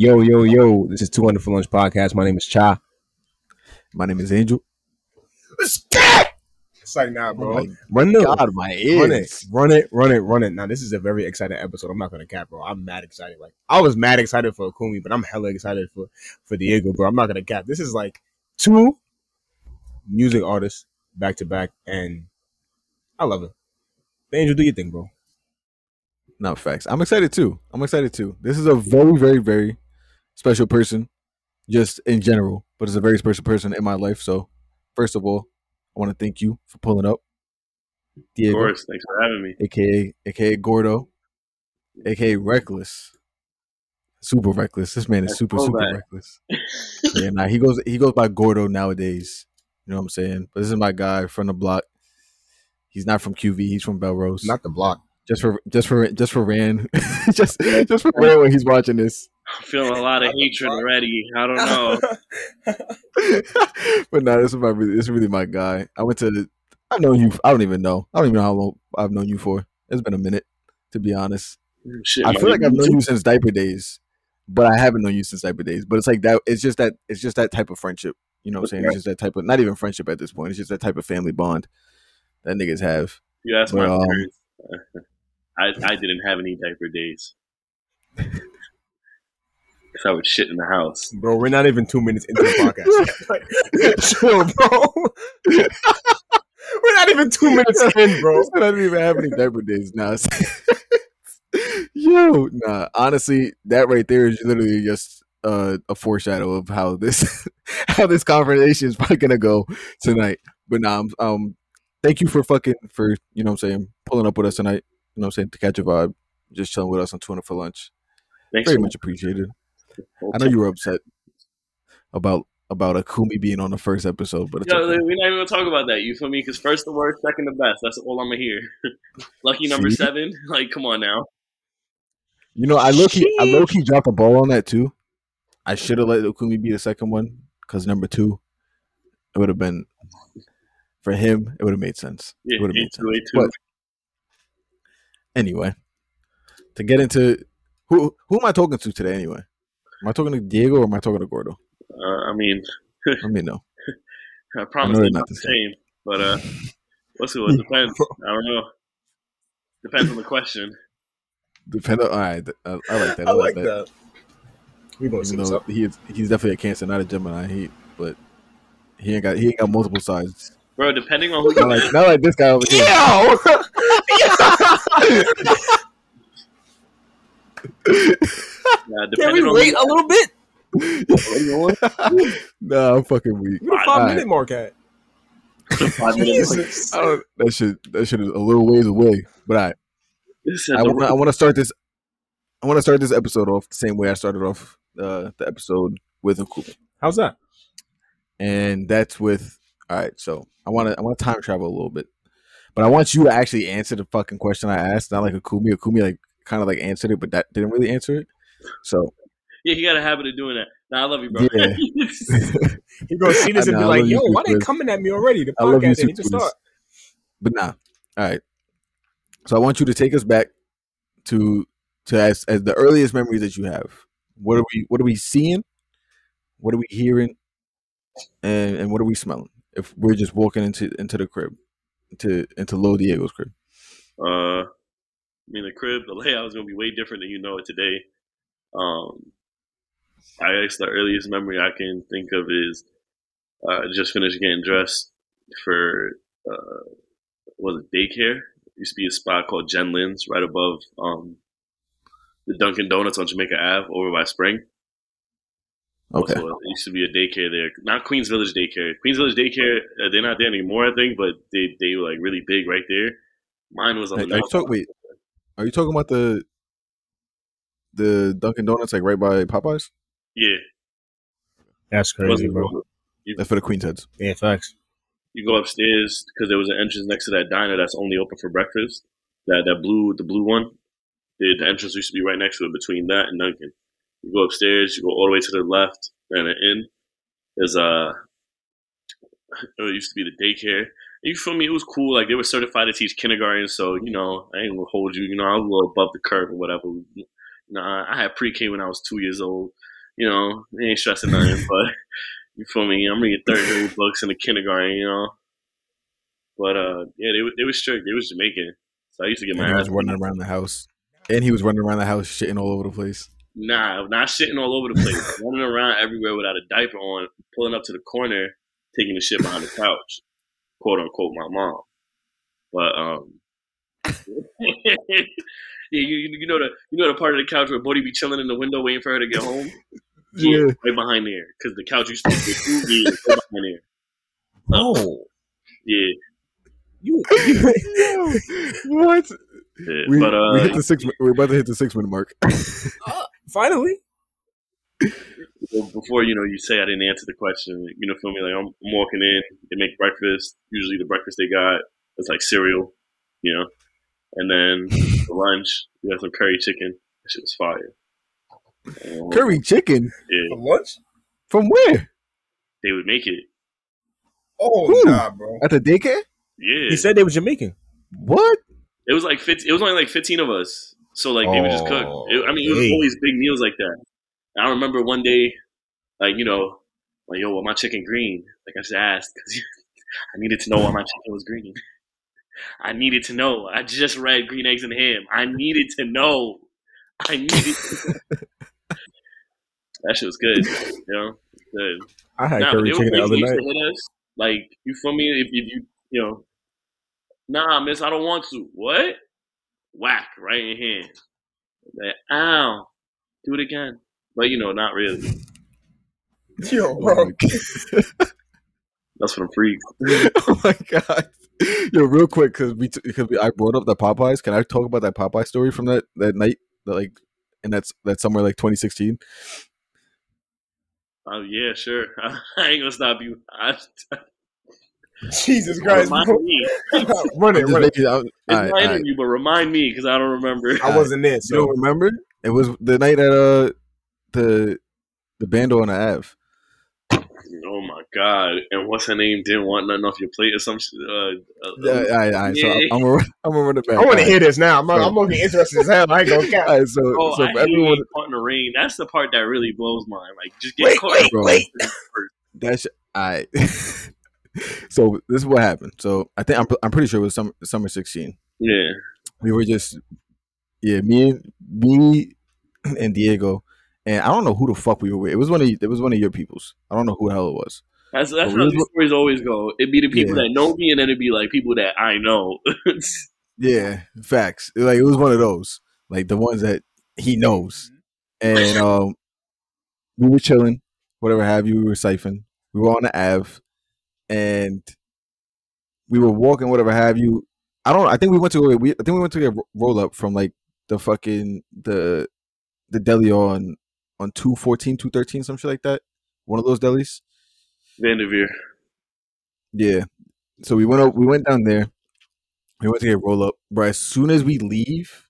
Yo, yo, yo. This is 200 for Lunch podcast. My name is Cha. My name is Angel. It's like, nah, bro. Oh my run the, God, my run it, ears. run it, run it, run it. Now, this is a very exciting episode. I'm not gonna cap, bro. I'm mad excited. Like, I was mad excited for Akumi, but I'm hella excited for for Diego, bro. I'm not gonna cap. This is like two music artists back to back, and I love it. Angel, do your thing, bro. No facts. I'm excited too. I'm excited too. This is a very, very, very special person, just in general, but it's a very special person in my life. So, first of all, I want to thank you for pulling up, Of course, thanks for having me. aka aka Gordo, aka Reckless, super reckless. This man is That's super, super throwback. reckless. yeah, nah, he goes he goes by Gordo nowadays. You know what I'm saying? But this is my guy from the block. He's not from QV. He's from Bellerose. Not the block. just for just for just for Ran, just just for Ran when he's watching this. I'm feeling a lot of hatred already. I don't know. but no, this is my really, this is really my guy. I went to I've known you. I don't even know. I don't even know how long I've known you for. It's been a minute, to be honest. Shit, I feel like I've known you since diaper days, but I haven't known you since diaper days. But it's like that. It's just that. It's just that type of friendship. You know what I'm saying? It's just that type of not even friendship at this point. It's just that type of family bond that niggas have. You asked my um, parents. I I didn't have any diaper days. Cause I would shit in the house. Bro, we're not even two minutes into the podcast. Like, chill, bro. we're not even two minutes in, bro. I don't even have any diaper days now. Yo, nah. Honestly, that right there is literally just uh, a foreshadow of how this how this conversation is probably gonna go tonight. But nah, um, um, thank you for fucking for you know what I'm saying pulling up with us tonight. You know what I'm saying to catch a vibe, just chilling with us on Twitter for lunch. Thanks Very so much appreciated. Much. I know you were upset about about Akumi being on the first episode, but it's Yo, okay. we're not even gonna talk about that. You feel me? Because first the worst, second the best. That's all I'm gonna hear. Lucky number See? seven. Like, come on now. You know, I low key, I low key dropped a ball on that too. I should have let Akumi be the second one because number two, it would have been for him. It would have made sense. Yeah, it would have made sense. two, eight two. But anyway, to get into who who am I talking to today? Anyway, am I talking to Diego or am I talking to Gordo? Uh, I mean, Let me know. I promise know they're they're not the same, but uh, what's it? It depends. I don't know. Depends on the question. Depend. On, all right, I, I like that. I like that. We gonna see Even though he is, he's definitely a Cancer, not a Gemini. He, but he ain't got he ain't got multiple sides. Bro, depending on who Not you like not like this guy over here. yeah, Can we wait who a little bit? nah, I'm fucking weak. Where the five Alright. minute mark at? Five minutes. Jesus. I that shit that shit is a little ways away. But I I want I want to start this I want to start this episode off the same way I started off uh, the episode with Akumi. How's that? And that's with all right, so I want to I want to time travel a little bit. But I want you to actually answer the fucking question I asked, not like Akumi. Akumi like kind of like answered it, but that didn't really answer it. So yeah, you got a habit of doing that. Nah, I love you, bro. Yeah. He gonna see this and know, be like, "Yo, too, why they coming at me already?" The I love you podcast too, didn't just start. but nah. All right. So I want you to take us back to to as, as the earliest memories that you have. What are we what are we seeing? What are we hearing? And and what are we smelling? If we're just walking into into the crib, into into Lo Diego's crib. Uh, I mean, the crib, the layout is gonna be way different than you know it today. Um, I guess the earliest memory I can think of is uh, just finished getting dressed for uh, was it daycare? used to be a spot called Jen Lynn's right above um, the Dunkin' Donuts on Jamaica Ave over by Spring. Okay. Also, it used to be a daycare there, not Queens Village Daycare. Queens Village Daycare, uh, they're not there anymore, I think, but they they were like really big right there. Mine was on Are, the are you talk, wait, are you talking about the the Dunkin' Donuts like right by Popeyes? Yeah, That's wasn't wrong. That's for the Queen's heads. Yeah, facts. You go upstairs because there was an entrance next to that diner that's only open for breakfast. That that blue the blue one. The, the entrance used to be right next to it between that and Dunkin'. You go upstairs, you go all the way to the left, and in there's uh it used to be the daycare. You feel me? It was cool. Like they were certified to teach kindergarten, so you know I ain't gonna hold you. You know I was a little above the curve or whatever. You know, I I had pre-K when I was two years old. you know, they ain't stressing nothing. but you feel me? I'm reading third grade books in the kindergarten, you know. But uh, yeah, they, they was strict. They was Jamaican, so I used to get my he ass was running around the house, and he was running around the house shitting all over the place. Nah, not shitting all over the place, running around everywhere without a diaper on, pulling up to the corner, taking the shit behind the couch, quote unquote, my mom. But um, yeah, you, you know the you know the part of the couch where Bodie be chilling in the window waiting for her to get home. Yeah, right behind there, because the couch used to be yeah, right behind there. Oh, Yeah, you. what? yeah. We, but uh, we hit the six. We're about to hit the six minute mark. Finally. Well, before you know, you say I didn't answer the question. You know, feel me? Like I'm, I'm walking in, they make breakfast. Usually, the breakfast they got is like cereal, you know, and then for lunch we had some curry chicken. That shit was fire. Um, Curry chicken yeah, For lunch? from where? they would make it. Oh, Who? nah, bro. At the daycare? Yeah, He said they were Jamaican. What? it was like 15, It was only like fifteen of us, so like they would just cook. Oh, It, I mean, it was hey. always big meals like that. And I remember one day, like you know, like yo, why my chicken green? Like I just asked because I needed to know why my chicken was green. I needed to know. I just read green eggs and ham. I needed to know. I needed. To that shit was good. You know, good. I had Nah, curry chicken the other night. us. Like you feel me? If, if you you know, nah, miss, I don't want to. What? Whack right in your hand. Like, ow, do it again. But you know, not really. Yo, Oh bro. my, what I'm free. oh my god! Yo, real quick, because we because we, I brought up the Popeyes. Can I talk about that Popeye story from that that night? That, like, and that's that's somewhere like 2016. Oh yeah, sure. I ain't gonna stop you. I, Jesus Christ, remind bro. me. run it, I'm just run it. making- I'm- It's all right, my all right. interview, but remind me because I don't remember. I wasn't there, You don't remember? It was the night at uh the the bando on the Ave. Oh my god! And what's her name? Didn't want nothing off your plate or some shit. Uh, uh, Yeah, all right, all right. So Yeah. I'm, I'm gonna I'm gonna run it back. I want to hear this now. I'm, So- I'm gonna get interested as hell. I ain't gonna cap. All right, so Oh, so I everyone caught in the rain. That's the part that really blows mine. Like, just get Wait, caught. wait, Bro. wait. That's I. so this is what happened. So I think I'm I'm pretty sure it was summer summer 16. Yeah, We were just yeah me me and Diego and I don't know who the fuck we were with. It was one of it was one of your peoples. I don't know who the hell it was. that's that's But how these stories always go. It'd be the people Yeah. that know me, and then it'd be like people that I know. Yeah, facts. Like it was one of those, like the ones that he knows. And um, we were chilling, whatever have you. We were siphon. We were on the Ave, and we were walking, whatever have you. I don't. I think we went to. We. I think we went to get roll up from like the fucking the the deli on on 214, 213, some shit like that. One of those delis. Vanderveer. Yeah. So we went up. We went down there. We went to get roll up, bro. As soon as we leave,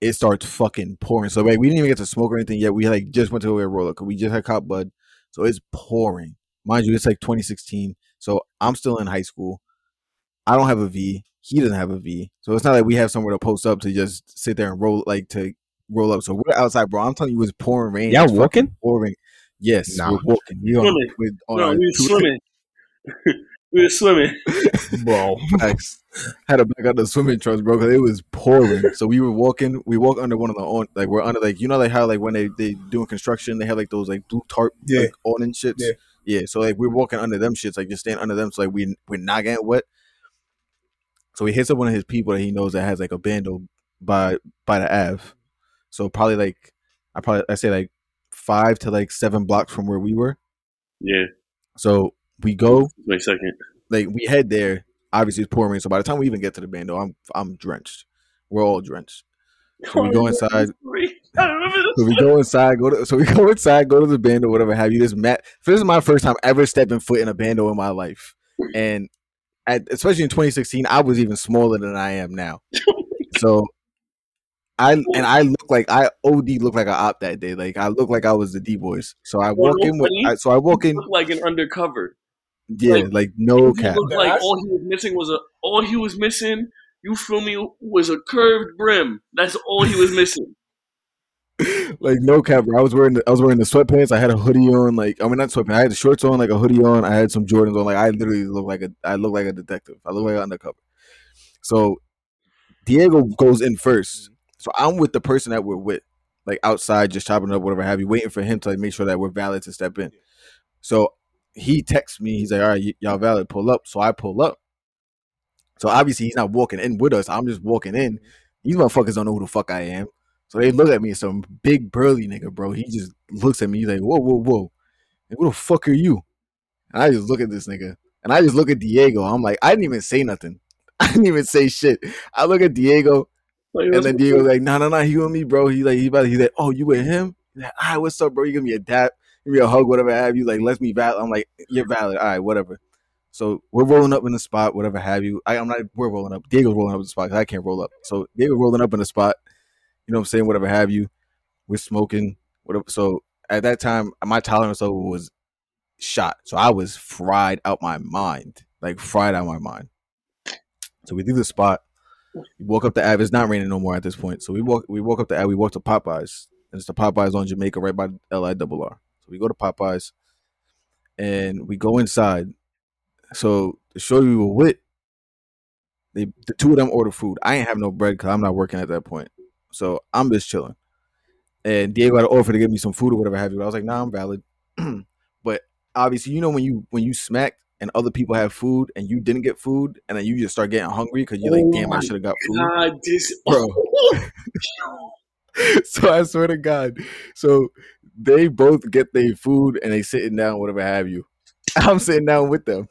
it starts fucking pouring. So like we didn't even get to smoke or anything yet. We like just went to go get roll up because we just had cop bud. So it's pouring. Mind you, it's like 2016. So I'm still in high school. I don't have a V. He doesn't have a V. So it's not like we have somewhere to post up to just sit there and roll like to roll up. So we're outside, bro. I'm telling you, it was pouring rain. Y'all It's fucking walking? Pouring. Yes, Nah. we're walking. We on, Swimming. with, on No, we were swimming. we were swimming. bro. Facts. Had to back out the swimming trunks, bro, because it was pouring. So we were walking. We walk under one of the on, like we're under like you know like how like when they they doing construction they have like those like blue tarp Yeah. like awning shits. Yeah. yeah. So like we're walking under them shits, like just stand under them, so like we we're not getting wet. So he hits up one of his people that he knows that has like a bando by by the Ave. So probably like I probably I say like five to like seven blocks from where we were. Yeah, So we go wait a second. like we head there. Obviously, it's pouring rain. So by the time we even get to the bando, I'm I'm drenched. We're all drenched. So we go inside. I remember this. So we go inside. Go to so we go inside. Go to the bando, whatever have you. This mat. This is my first time ever stepping foot in a bando in my life, and at, especially in 2016, I was even smaller than I am now. Oh so. I and I look like I OD look like a op that day. Like I look like I was the D boys. So I walk in with. I, so I walk in. Like an undercover. Yeah, like- like no cap. like all he was missing was a. All he was missing, you feel me, was a curved brim. That's all he was missing. like no cap, bro. I was wearing the, I was wearing the sweatpants. I had a hoodie on, like I mean not sweatpants. I had the shorts on, like a hoodie on. I had some Jordans on. Like I literally look like a I look like a detective. I look like an undercover. So Diego goes in first. So I'm with the person that we're with, like outside, just chopping up, whatever have you, waiting for him to like make sure that we're valid to step in. So he texts me. He's like, "All right, y- y'all valid, pull up." So I pull up. So obviously he's not walking in with us. I'm just walking in. These motherfuckers don't know who the fuck I am. So they look at me, some big burly nigga, bro. He just looks at me. He's like, "Whoa, whoa, whoa! Like, who the fuck are you?" And I just look at this nigga, and I just look at Diego. I'm like, I didn't even say nothing. I didn't even say shit. I look at Diego, Like, and then was like, "No, no, no, he with me, bro." He like, he about, he's like, "Oh, you with him?" He's like, "All right, what's up, bro? You give me a dap, give me a hug, whatever have you. Like, let's me valid." I'm like, "You're valid, all right, whatever." So we're rolling up in the spot, whatever have you. I, I'm not. We're rolling up. Diego's rolling up in the spot 'cause I can't roll up. So Diego rolling up in the spot. You know what I'm saying? Whatever have you. We're smoking. Whatever. So at that time, my tolerance level was shot. So I was fried out my mind, like fried out my mind. So we leave the spot. We walk up the Ave. It's not raining no more at this point. So we walk. We walk up the Ave. We walk to Popeyes. And it's the Popeyes on Jamaica, right by L I double R. So we go to Popeyes, and we go inside. So the show we were with, they the two of them order food. I ain't have no bread because I'm not working at that point. So I'm just chilling. And Diego had an offer to give me some food or whatever have you. But I was like, nah, I'm valid. but obviously, you know when you when you smacked and other people have food and you didn't get food, and then you just start getting hungry because you're like, Oh damn, I oh should have got food. God, this Bro. so I swear to God. So they both get their food and they sitting down, whatever have you. I'm sitting down with them,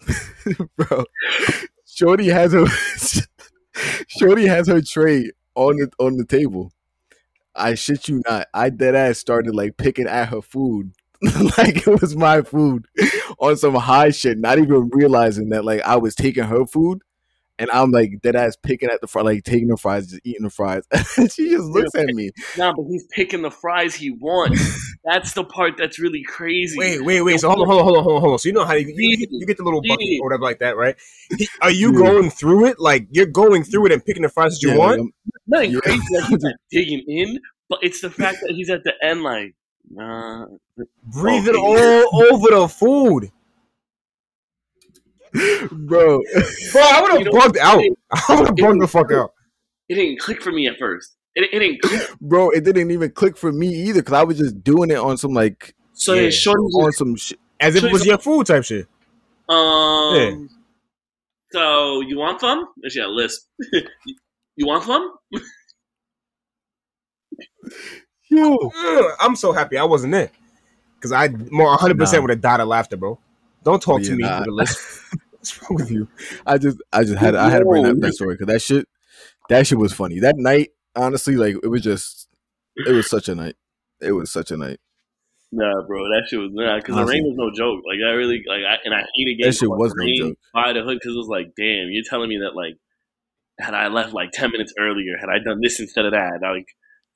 bro. Shorty has her, Shorty has her tray on the on the table. I shit you not. I dead ass started like picking at her food. like it was my food on some high shit, not even realizing that like I was taking her food and I'm like dead ass picking at the fries, like taking the fries, just eating the fries. she just looks at me. Nah, but he's picking the fries he wants. That's the part that's really crazy. Wait, wait, wait. So hold on, hold on, hold on, hold on, hold on. So you know how you, you, get, you get the little bucket or whatever like that, right? He- Are you Yeah. going through it? Like you're going through it and picking the fries that you Yeah, want? like, Nothing crazy like he's like digging in, but it's the fact that he's at the end like, nah. Breathing Okay. all over the food, bro. bro. I would have You bugged out. I would have bugged the fuck out. It didn't click for me at first. It, it didn't click. bro, it didn't even click for me either because I was just doing it on some like So Yeah. then Shorty on some shit. As if it was your food type shit. um, Yeah. so you want some? And She had a lisp. you want some? Yo, I'm so happy I wasn't there because I more 100 percent Nah. would have died of laughter, bro. Don't talk Yeah, to me nah. with list. What's wrong with you? I just I just had I had to bring that, that story because that shit that shit was funny. That night, honestly, like it was just it was such a night. It was such a night. Nah, bro, that shit was nah. Because the rain was no joke. Like I really like, I, and I hated getting That shit was in no rain joke. by the hood because it was like, damn, you're telling me that like, had I left like ten minutes earlier, had I done this instead of that, like.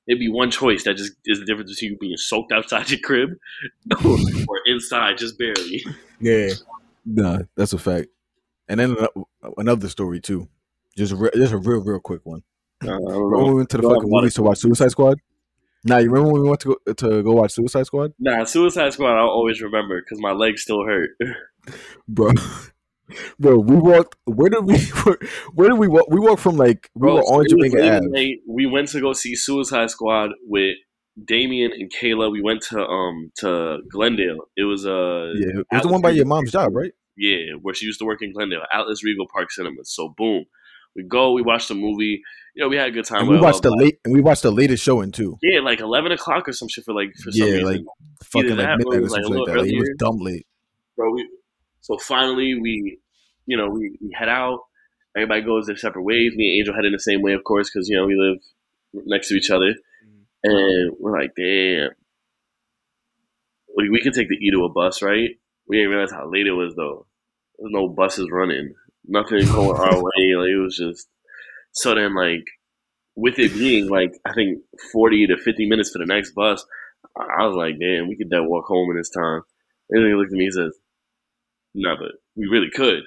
It'd be one choice that just is the difference between you being soaked outside your crib or inside just barely. Yeah, Nah, that's a fact. And then another story too. Just a re- just a real real quick one. Uh, I Remember when we went to the Go fucking movies to watch Suicide Squad? Nah, you remember when we went to go to go watch Suicide Squad, Nah, Suicide Squad. I'll always remember because my legs still hurt. bro? Bro, we walked. Where did we? Where, did we walk? We walked from like we Bro, were on Jamaica Ave. We went to go see Suicide Squad with Damien and Kayla. We went to um to Glendale. It was uh Yeah, it was the one by your mom's job, right? yeah, where she used to work in Glendale, Atlas Regal Park Cinemas. So boom, we go. We watched the movie. You know, we had a good time. We watched the late and we watched the latest showing too. yeah, like eleven o'clock or some shit for like for some Yeah, reason. like fucking that like midnight or like, something like that. Like, it was dumb late. bro. We, so finally, we, you know, we, we head out. Everybody goes their separate ways. Me and Angel head in the same way, of course, because you know we live next to each other, mm-hmm. and we're like, damn, we, we can take the E to a bus, right? We didn't realize how late it was though. There's no buses running, nothing going our way. Like it was just so then like with it being like I think forty to fifty minutes for the next bus, I was like, damn, we could then walk home in this time. And he looked at me and says, "Nah, but we really could."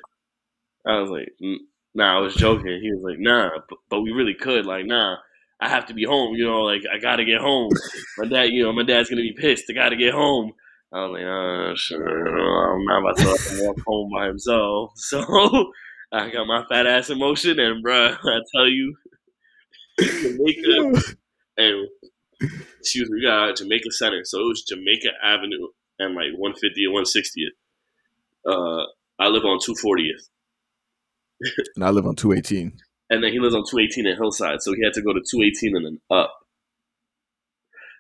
I was like, "N- "Nah, I was joking." He was like, "Nah, but, but we really could." Like, nah. I have to be home. You know, like I gotta get home. My dad, you know, my dad's gonna be pissed. I gotta get home. I was like, uh, sure, I'm not about to walk home by himself. So I got my fat ass in motion, and bruh, I tell you, Jamaica, and excuse me, we got Jamaica Center. So it was Jamaica Avenue and like 150 and 160th. Uh, I live on 240th, And I live on 218. and then he lives on 218 in Hillside, so he had to go to 218 and then up.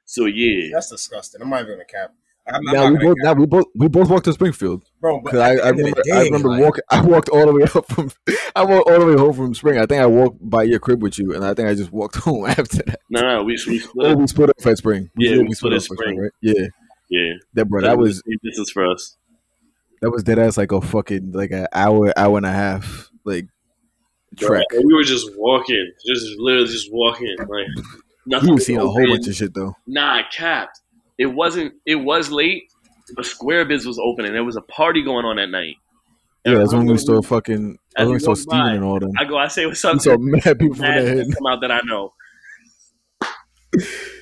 So yeah, That's disgusting. I'm not even gonna cap. I'm, I'm Now not we both now we both we both walked to Springfield. bro. But Cause I, I end of the remember day, I remember like, walking I walked all the way up from I walked all the way home from Spring. I think I walked by your crib with you and I think I just walked home after that. no, no, we, we split. Oh, up. we split up at Spring. Yeah, did, we split at up Spring. right? Yeah. Yeah, That bro, that was this is for us. That was dead ass like a fucking like an hour, hour and a half like trek. And we were just walking, just literally just walking, like nothing. You were was seeing a whole bunch of shit though. Nah, I capped. It wasn't. It was late. but Square Biz was open, and there was a party going on at night. Yeah, that's when we started. started fucking that's As when we we started walked steaming by, and all them. I go. I say what's up. We saw mad people from Mad that head. people come out that I know.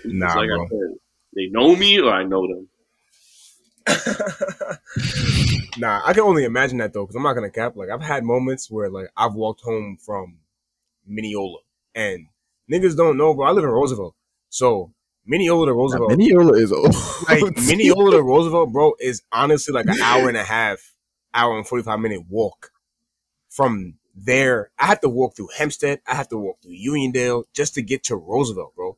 Nah, like bro. I said, they know me or I know them. nah, I can only imagine that though, because I'm not gonna cap. Like I've had moments where like I've walked home from Mineola, and niggas don't know, bro. I live in Roosevelt, so Mineola to Roosevelt, Mineola is old. like Mineola to Roosevelt, bro, is honestly like an hour and a half, hour and forty five minute walk from there. I have to walk through Hempstead. I have to walk through Uniondale just to get to Roosevelt, bro.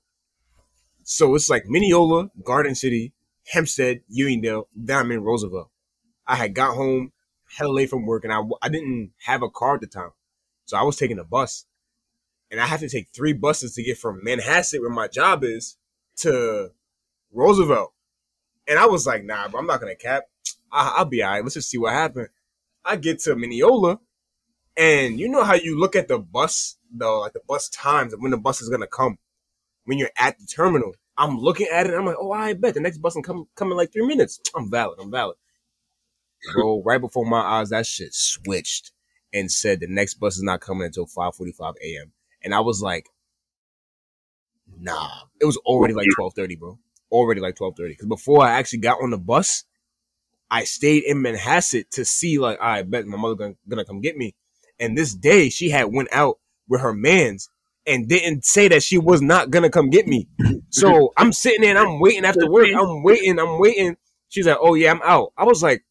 So it's like Mineola, Garden City, Hempstead, Uniondale. Then I'm in Roosevelt. I had got home hella late from work, and I I didn't have a car at the time, so I was taking a bus, and I had to take three buses to get from Manhasset, where my job is, to Roosevelt. And I was like, nah, bro, I'm not gonna cap. I, I'll be alright. Let's just see what happened. I get to Mineola, and you know how you look at the bus, though, like the bus times and when the bus is gonna come. When you're at the terminal, I'm looking at it. And I'm like, oh, I bet the next bus can come come in like three minutes. I'm valid. I'm valid. Bro, right before my eyes, that shit switched and said the next bus is not coming until 5:45 a.m. And I was like, nah. It was already like 12:30, bro. Already like 12:30. Because before I actually got on the bus, I stayed in Manhasset to see like, I bet my mother gonna, gonna come get me. And this day she had went out with her mans and didn't say that she was not gonna come get me. So I'm sitting there and I'm waiting after work. I'm waiting, I'm waiting. She's like, Oh yeah, I'm out. I was like,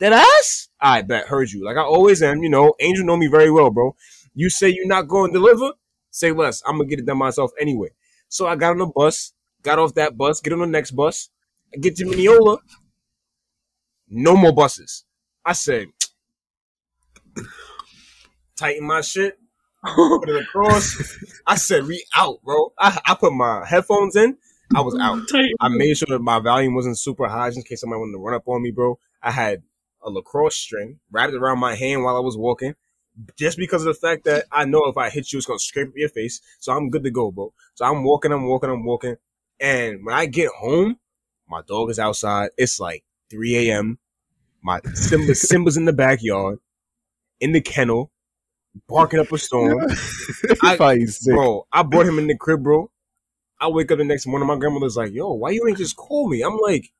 That ass? I bet heard you. Like I always am, you know, Angel know me very well, bro. You say you're not going to deliver, say less. I'm gonna get it done myself anyway. So I got on the bus, got off that bus, get on the next bus, I get to Mineola. No more buses. I said, tighten my shit, put it across. I said, we out, bro. I, I put my headphones in. I was out. I made sure that my volume wasn't super high just in case somebody wanted to run up on me, bro. I had a lacrosse string wrapped around my hand while I was walking. Just because of the fact that I know if I hit you, it's gonna scrape up your face. So I'm good to go, bro. So I'm walking, I'm walking, I'm walking. And when I get home, my dog is outside. It's like 3 a.m. My Simba Simba's in the backyard, in the kennel, barking up a storm. I- Bro, I brought him in the crib, bro. I wake up the next morning, my grandmother's like, yo, why you ain't just call me? I'm like,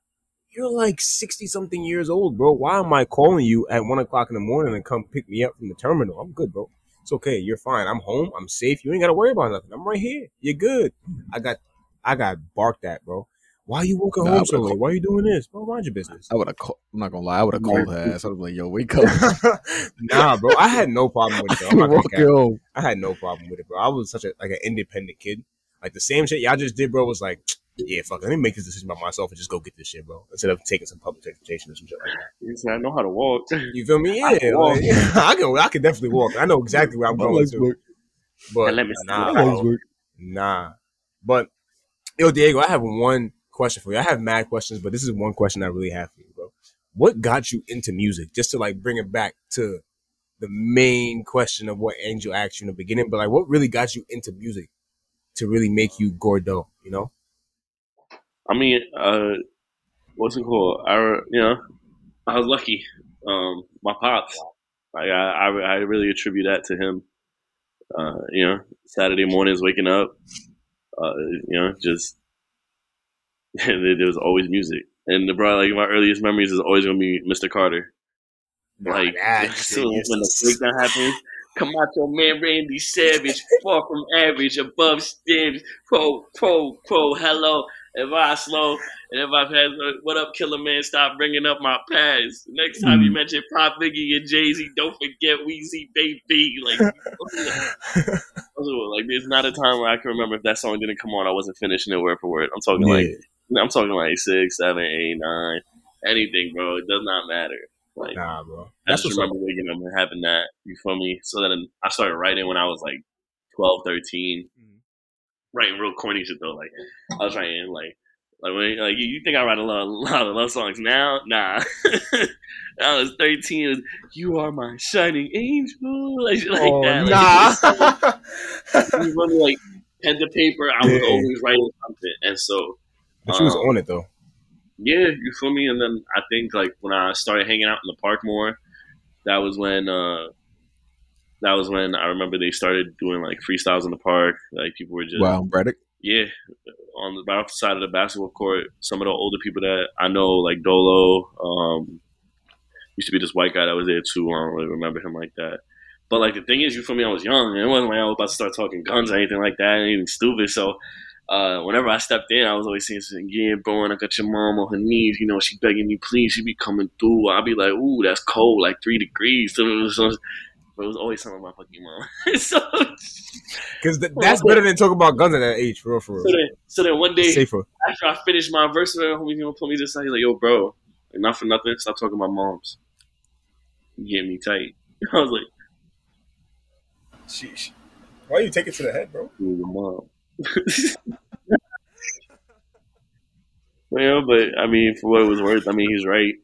you're like 60 something years old, bro. Why am I calling you at one o'clock in the morning and come pick me up from the terminal? I'm good, bro. It's okay. You're fine. I'm home. I'm safe. You ain't got to worry about nothing. I'm right here. You're good. I got, I got barked at, bro. Why are you walking Nah, home I so late? Why you doing this? Bro, mind your business. I would have called. I'm not gonna lie. I would have called her ass. I was like, "Yo, wake up." nah, bro. I had no problem with it. Though. I'm not gonna Walk cap. her home. I had no problem with it, bro. I was such a like an independent kid. Like the same shit y'all just did, bro, was like, yeah, fuck, it. let me make this decision by myself and just go get this shit, bro. Instead of taking some public transportation or some shit like that. He said, I know how to walk. You feel me? I Yeah, can walk. like, I can, I can definitely walk. I know exactly where I'm My going to. work. But Let me- nah, My legs work. nah. But yo, Diego, I have one question for you. I have mad questions, but this is one question I really have for you, bro. What got you into music? Just to like bring it back to the main question of what Angel asked you in the beginning, but like, what really got you into music to really make you Gordo? You know? I mean, uh, what's it called? I, you know, I was lucky. Um, my pops, like I, I, I really attribute that to him. uh, you know, Saturday mornings waking up, uh, you know, just there was always music. And the bro, like my earliest memories is always gonna be Mr. Carter. Like when the breakdown happens, your man Randy Savage, far from average, above standards, pro, pro, pro, hello. If I slow and if I've had what up, Killer Man, stop bringing up my past. Next time you mention Pac Biggie and Jay Z, don't forget Weezy Baby. Like, like there's not a time where I can remember if that song didn't come on, I wasn't finishing it word for word. I'm talking like I'm talking like six, seven, eight, nine, anything, bro. It does not matter. Like Nah, bro. I That's just what's up. remember waking up and having that. You feel me? So then I started writing when I was like 12, 13. Mhm. Writing real corny shit though. Like I was writing like like when like you, you think I write a lot, a lot of love songs now? Nah. I was 13. It was, you are my shining angel. Like, like Oh, that. Like, nah. you feel me? Like pen to paper. I was Yeah. always writing something, and so but you was um, on it though. yeah, you feel me? And then I think like when I started hanging out in the park more, that was when uh that was when I remember they started doing like freestyles in the park. Like people were just Wow, Braddock. yeah, on the right off the side of the basketball court. Some of the older people that I know, like Dolo, um, used to be this white guy that was there too. I don't really remember him like that. But like the thing is, you for me? I was young, and it wasn't like I was about to start talking guns or anything like that, anything stupid. So uh, whenever I stepped in, I was always saying, "Yeah, bro, and I got your mom on her knees. You know, she begging me, please. She be coming through. I'd be like, ooh, that's cold, like three degrees. So it was, but it was always something about fucking mom. so, Because th- that's better than talking about guns at that age, for real, for so then, so then one day Safer. after I finished my verse, man, homie gonna put me to the side. He's like, "Yo, bro, like, not for nothing. Stop talking about moms. You get me tight." I was like, Sheesh. Why you take it to the head, bro? "Who's your mom?" well, but I mean, for what it was worth, I mean, he's right.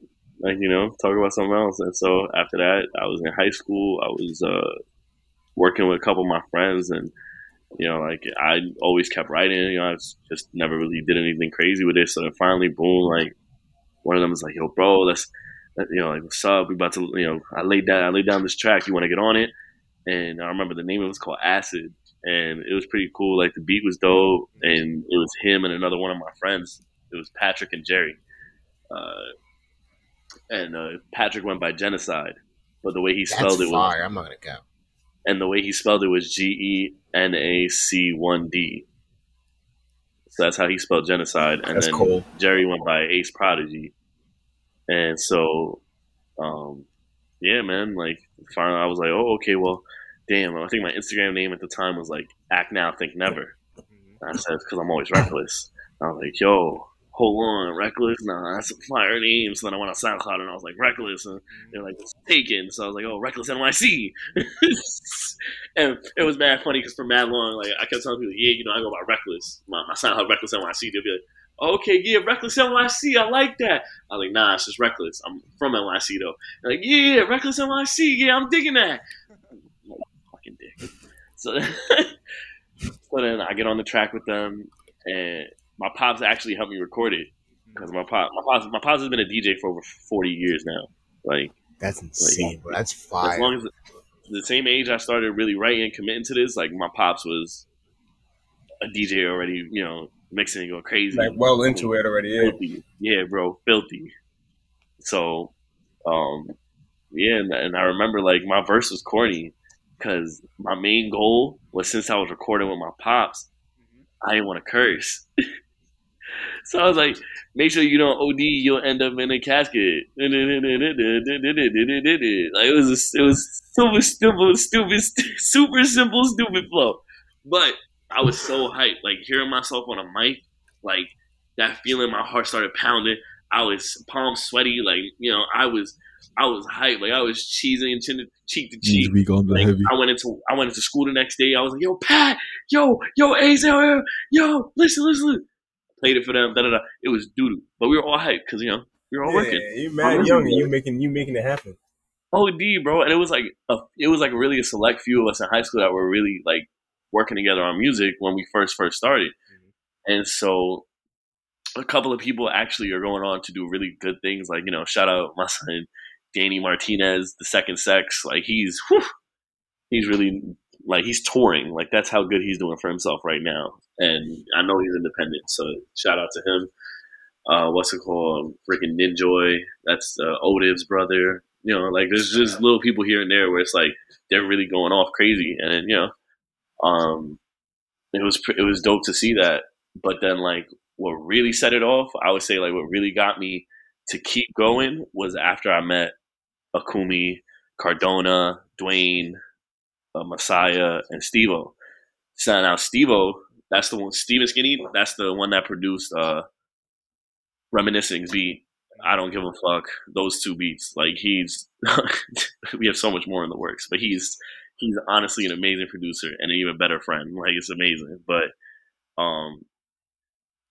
Like you know, talk about something else. And so after that, I was in high school. I was uh, working with a couple of my friends, and you know, like I always kept writing. You know, I just never really did anything crazy with it. So then finally, boom, like one of them was like, "Yo, bro, let's." You know, like what's up? We about to, you know, I laid down, I laid down this track. You want to get on it? And I remember the name of it was called Acid, and it was pretty cool. Like the beat was dope, and it was him and another one of my friends. It was Patrick and Jerry, uh, and uh, Patrick went by Genocide, but the way he That's spelled it was fire. I'm not gonna count. and the way he spelled it was G E N A C one D. So that's how he spelled genocide. And That's then cool. Jerry went by Ace Prodigy. And so, um, yeah, man, like finally I was like, oh, okay, well, damn. I think my Instagram name at the time was like Act Now, Think Never. And I said because I'm always reckless. I was like, yo, hold on, reckless? Nah, that's a fire name. So then I went on SoundCloud and I was like, reckless, and they're like, it's taken. So I was like, oh, reckless NYC. and it was mad funny because for mad long, like I kept telling people, yeah, you know, I go by reckless. My, my SoundCloud reckless NYC. They'll be like, okay, yeah, reckless NYC. I like that. I was like, nah, it's just reckless. I'm from NYC though. They're like, yeah, reckless NYC. Yeah, I'm digging that. Fucking dick. So. So then I get on the track with them, and my pops actually helped me record it because my pop, my pops, my pops has been a DJ for over forty years now. Like That's insane, bro. That's fire. as long as the same age I started really writing and committing to this, like my pops was a DJ already, you know, mixing and going crazy, like well into it already. Yeah. filthy. Yeah, bro, filthy. So, um, yeah, and, and I remember like my verse was corny because my main goal was since I was recording with my pops, I didn't want to curse. so I was like, make sure you don't OD, you'll end up in a casket. Like it was, a, it was super stupid, stupid, super simple, stupid flow. But I was so hyped, like hearing myself on a mic, like that feeling, my heart started pounding. I was palms sweaty, like you know, I was, I was hyped, like I was cheesing and chin, cheek to cheek. Needs to be Like, heavy. I went into I went into school the next day. I was like, "Yo, Pat, yo, yo, yo, yo, listen, listen." listen. Played it for them. Da da da. It was doo doo, but we were all hyped because you know we were all working. Yeah, you mad young and you making you making it happen. Oh, OD, bro, and it was like a, it was like really a select few of us in high school that were really like working together on music when we first first started, mm-hmm. and so a couple of people actually are going on to do really good things. Like you know, shout out my son Danny Martinez, the second sex. Like he's whew, he's really Like he's touring. Like that's how good he's doing for himself right now. And I know he's independent, so shout out to him. Uh, what's it called? Freaking Ninjoy. That's uh, Otiv's brother. You know, like there's just little people here and there where it's like they're really going off crazy, and you know, um, it was it was dope to see that. But then like what really set it off, I would say like what really got me to keep going was after I met Akumi, Cardona, Dwayne, uh, Messiah, and Stevo. So now Stevo, that's the one. Steven Skinny, that's the one that produced uh, Reminiscing beat. I don't give a fuck. Those two beats, like he's, we have so much more in the works, but he's he's honestly an amazing producer and an even better friend. Like it's amazing. But um,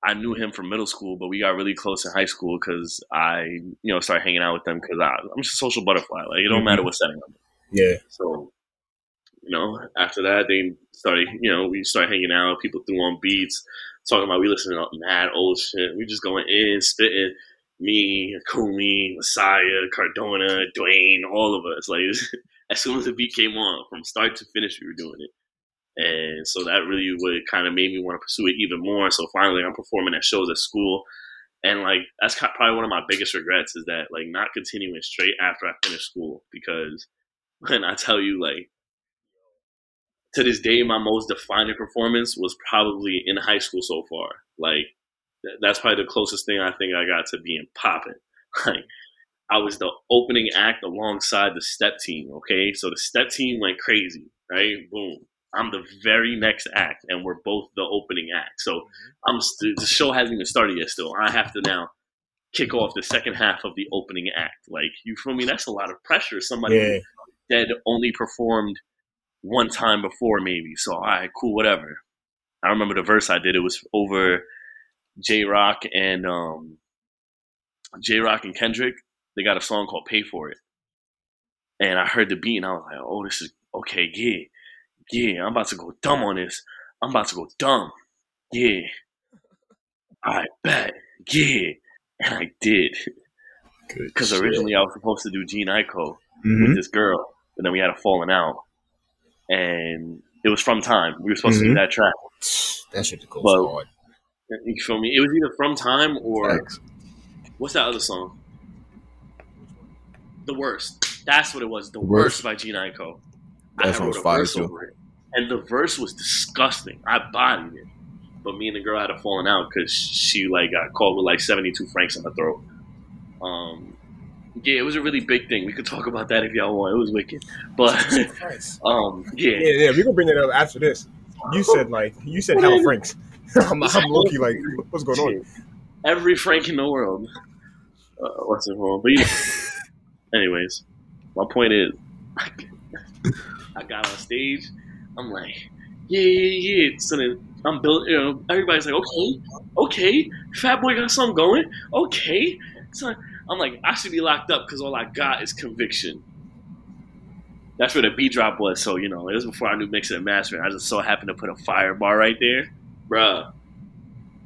I knew him from middle school, but we got really close in high school because I, you know, started hanging out with them because I'm just a social butterfly. Like it don't mm-hmm. matter what setting I'm in. Yeah. So, you know, after that, they started, you know, we started hanging out. People threw on beats, talking about we listening to mad old shit. We just going in, spitting. Me, Kumi, Messiah, Cardona, Dwayne, all of us. Like as soon as the beat came on, from start to finish, we were doing it. And so that really would kind of made me want to pursue it even more. So finally, I'm performing at shows at school. And like, that's probably one of my biggest regrets is that like not continuing straight after I finished school. Because when I tell you, like, to this day, my most defining performance was probably in high school so far. Like, that's probably the closest thing I think I got to being popping. Like, I was the opening act alongside the step team. Okay, so the step team went crazy, right? Boom. I'm the very next act, and we're both the opening act. So mm-hmm. I'm st- the show hasn't even started yet. Still, I have to now kick off the second half of the opening act. Like you feel me? That's a lot of pressure. Somebody yeah. that only performed one time before, maybe. So all right, cool, whatever. I remember the verse I did. It was over Jay Rock and um, Jay Rock and Kendrick. They got a song called "Pay for It," and I heard the beat, and I was like, "Oh, this is okay, yeah." yeah, I'm about to go dumb on this. I'm about to go dumb. Yeah. I bet. Yeah. And I did. Because originally I was supposed to do Jhené Aiko mm-hmm. with this girl, but then we had a falling out. And it was from time. We were supposed mm-hmm. to do mm-hmm. that track. That shit goes but, hard. You feel me? It was either from time or Thanks. what's that other song? The worst. That's what it was. The worst, worst by Jhené Aiko. That I wrote a verse too. over it and the verse was disgusting. I bodied it, but me and the girl had a falling out because she like got caught with like seventy two francs in her throat. Um, yeah, it was a really big thing. We could talk about that if y'all want. It was wicked, but um, yeah, yeah, yeah. We gonna bring it up after this. You said like you said hell francs. I'm, I'm Loki. Like, what's going on? Every franc in the world. Uh, what's it called? But yeah. anyways, my point is, I got on stage I'm like, yeah, yeah, yeah. So then I'm building, you know, everybody's like, okay, okay, Fat Boy got something going, okay. So I'm like, I should be locked up because all I got is conviction. That's where the B drop was. So, you know, it was before I knew mixing and mastering. I just so happened to put a fire bar right there. Bruh,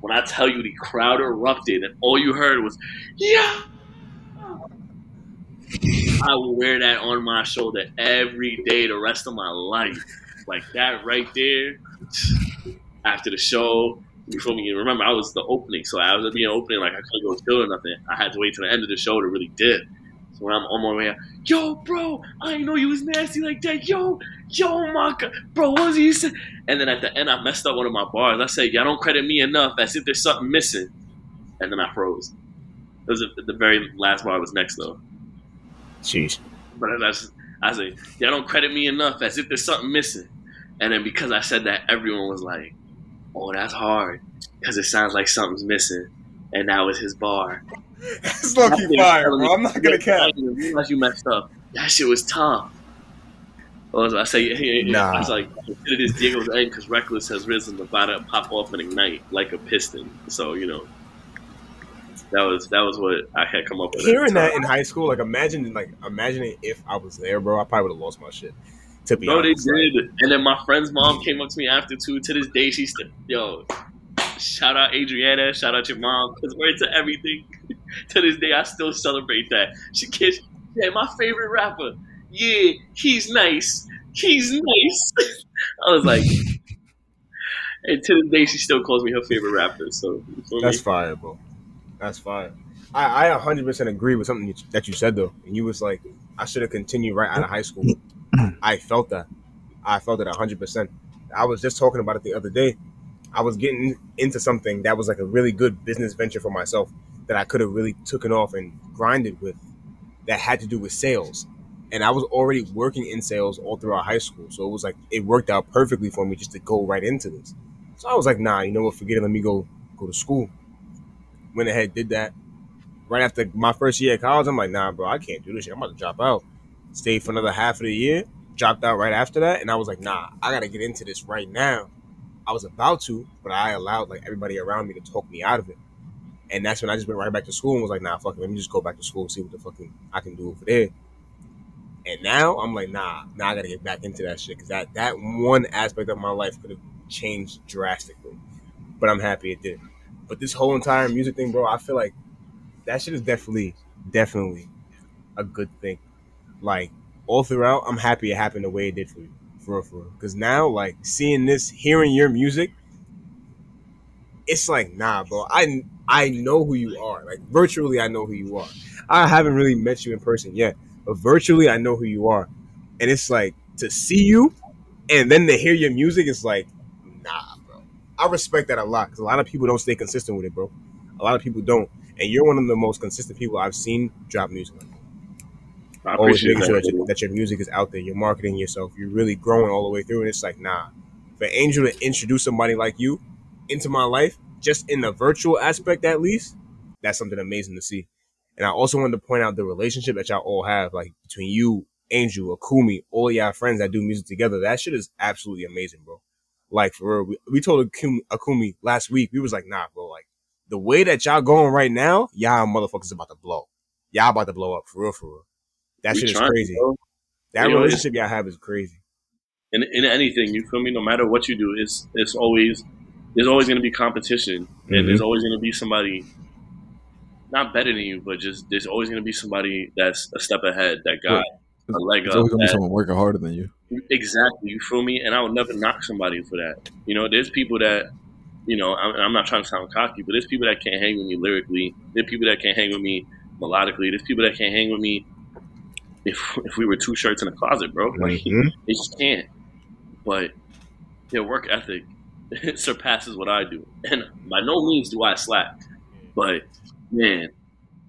when I tell you the crowd erupted and all you heard was, yeah. I will wear that on my shoulder every day the rest of my life like that right there after the show. You feel me? Remember, I was the opening, so I was being opening like I couldn't go chill or nothing. I had to wait till the end of the show to really dip. So when I'm on my way out, yo, bro, I didn't know you was nasty like that. Yo, yo, my God. bro, what was you saying? And then at the end, I messed up one of my bars. I said, y'all don't credit me enough as if there's something missing. And then I froze. It was a, the very last bar was next though. Jeez. But that's I said, y'all don't credit me enough as if there's something missing. And then because I said that, everyone was like, "Oh, that's hard," because it sounds like something's missing. And that was his bar. It's lucky fire, bro. I'm not gonna cap. Realize you messed up. That shit was tough. Was, I say, hey, nah. I was like, it is Diego's end because Reckless has risen about to pop off and ignite like a piston. So you know, that was that was what I had come up with. Hearing that in high school, like imagine, like imagining if I was there, bro, I probably would have lost my shit. To be no, honest, they did. And then my friend's mom came up to me after too. To this day, she's still yo. Shout out Adriana. Shout out your mom because we're into everything. to this day, I still celebrate that. She kissed. Yeah, my favorite rapper. Yeah, he's nice. He's nice. I was like, and to this day, she still calls me her favorite rapper. So that's me? fire, bro. That's fire. I, I 100% agree with something that you said though, and you was like, I should have continued right out of high school. I felt that. I felt it 100%. I was just talking about it the other day. I was getting into something that was like a really good business venture for myself that I could have really taken off and grinded with that had to do with sales. And I was already working in sales all throughout high school. So it was like it worked out perfectly for me just to go right into this. So I was like, nah, you know what, forget it, let me go go to school. Went ahead, did that. Right after my first year at college, I'm like, nah, bro, I can't do this shit. I'm about to drop out. Stayed for another half of the year, dropped out right after that, and I was like, nah, I gotta get into this right now. I was about to, but I allowed like everybody around me to talk me out of it. And that's when I just went right back to school and was like, nah, fuck it, let me just go back to school and see what the fucking I can do over there. And now I'm like, nah, now I gotta get back into that shit because that that one aspect of my life could have changed drastically. But I'm happy it did. But this whole entire music thing, bro, I feel like that shit is definitely, definitely a good thing. Like all throughout, I'm happy it happened the way it did for you, for real, for real. Because now, like seeing this, hearing your music, it's like, nah, bro. I I know who you are. Like virtually, I know who you are. I haven't really met you in person yet, but virtually, I know who you are. And it's like to see you, and then to hear your music, it's like, nah, bro. I respect that a lot because a lot of people don't stay consistent with it, bro. A lot of people don't, and you're one of the most consistent people I've seen drop music. I Always making sure that, your, that your music is out there. You're marketing yourself. You're really growing all the way through, and it's like, nah. For Angel to introduce somebody like you into my life, just in the virtual aspect at least, that's something amazing to see. And I also wanted to point out the relationship that y'all all have, like between you, Angel, Akumi, all y'all friends that do music together. That shit is absolutely amazing, bro. Like for real, we, we told Akumi, Akumi last week, we was like, nah, bro, like the way that y'all going right now, y'all motherfuckers about to blow. Y'all about to blow up for real, for real. That we shit is crazy. That you relationship know, y'all have is crazy. In, in anything, you feel me? No matter what you do, it's it's always there's always going to be competition, mm-hmm. and there's always going to be somebody not better than you, but just there's always going to be somebody that's a step ahead that got a leg there's up. always going to be someone working harder than you. Exactly, you feel me? And I would never knock somebody for that. You know, there's people that, you know, I'm, I'm not trying to sound cocky, but there's people that can't hang with me lyrically. There's people that can't hang with me melodically. There's people that can't hang with me if if we were two shirts in a closet, bro. Like mm-hmm. they just can't. But their work ethic surpasses what I do, and by no means do I slack. But man,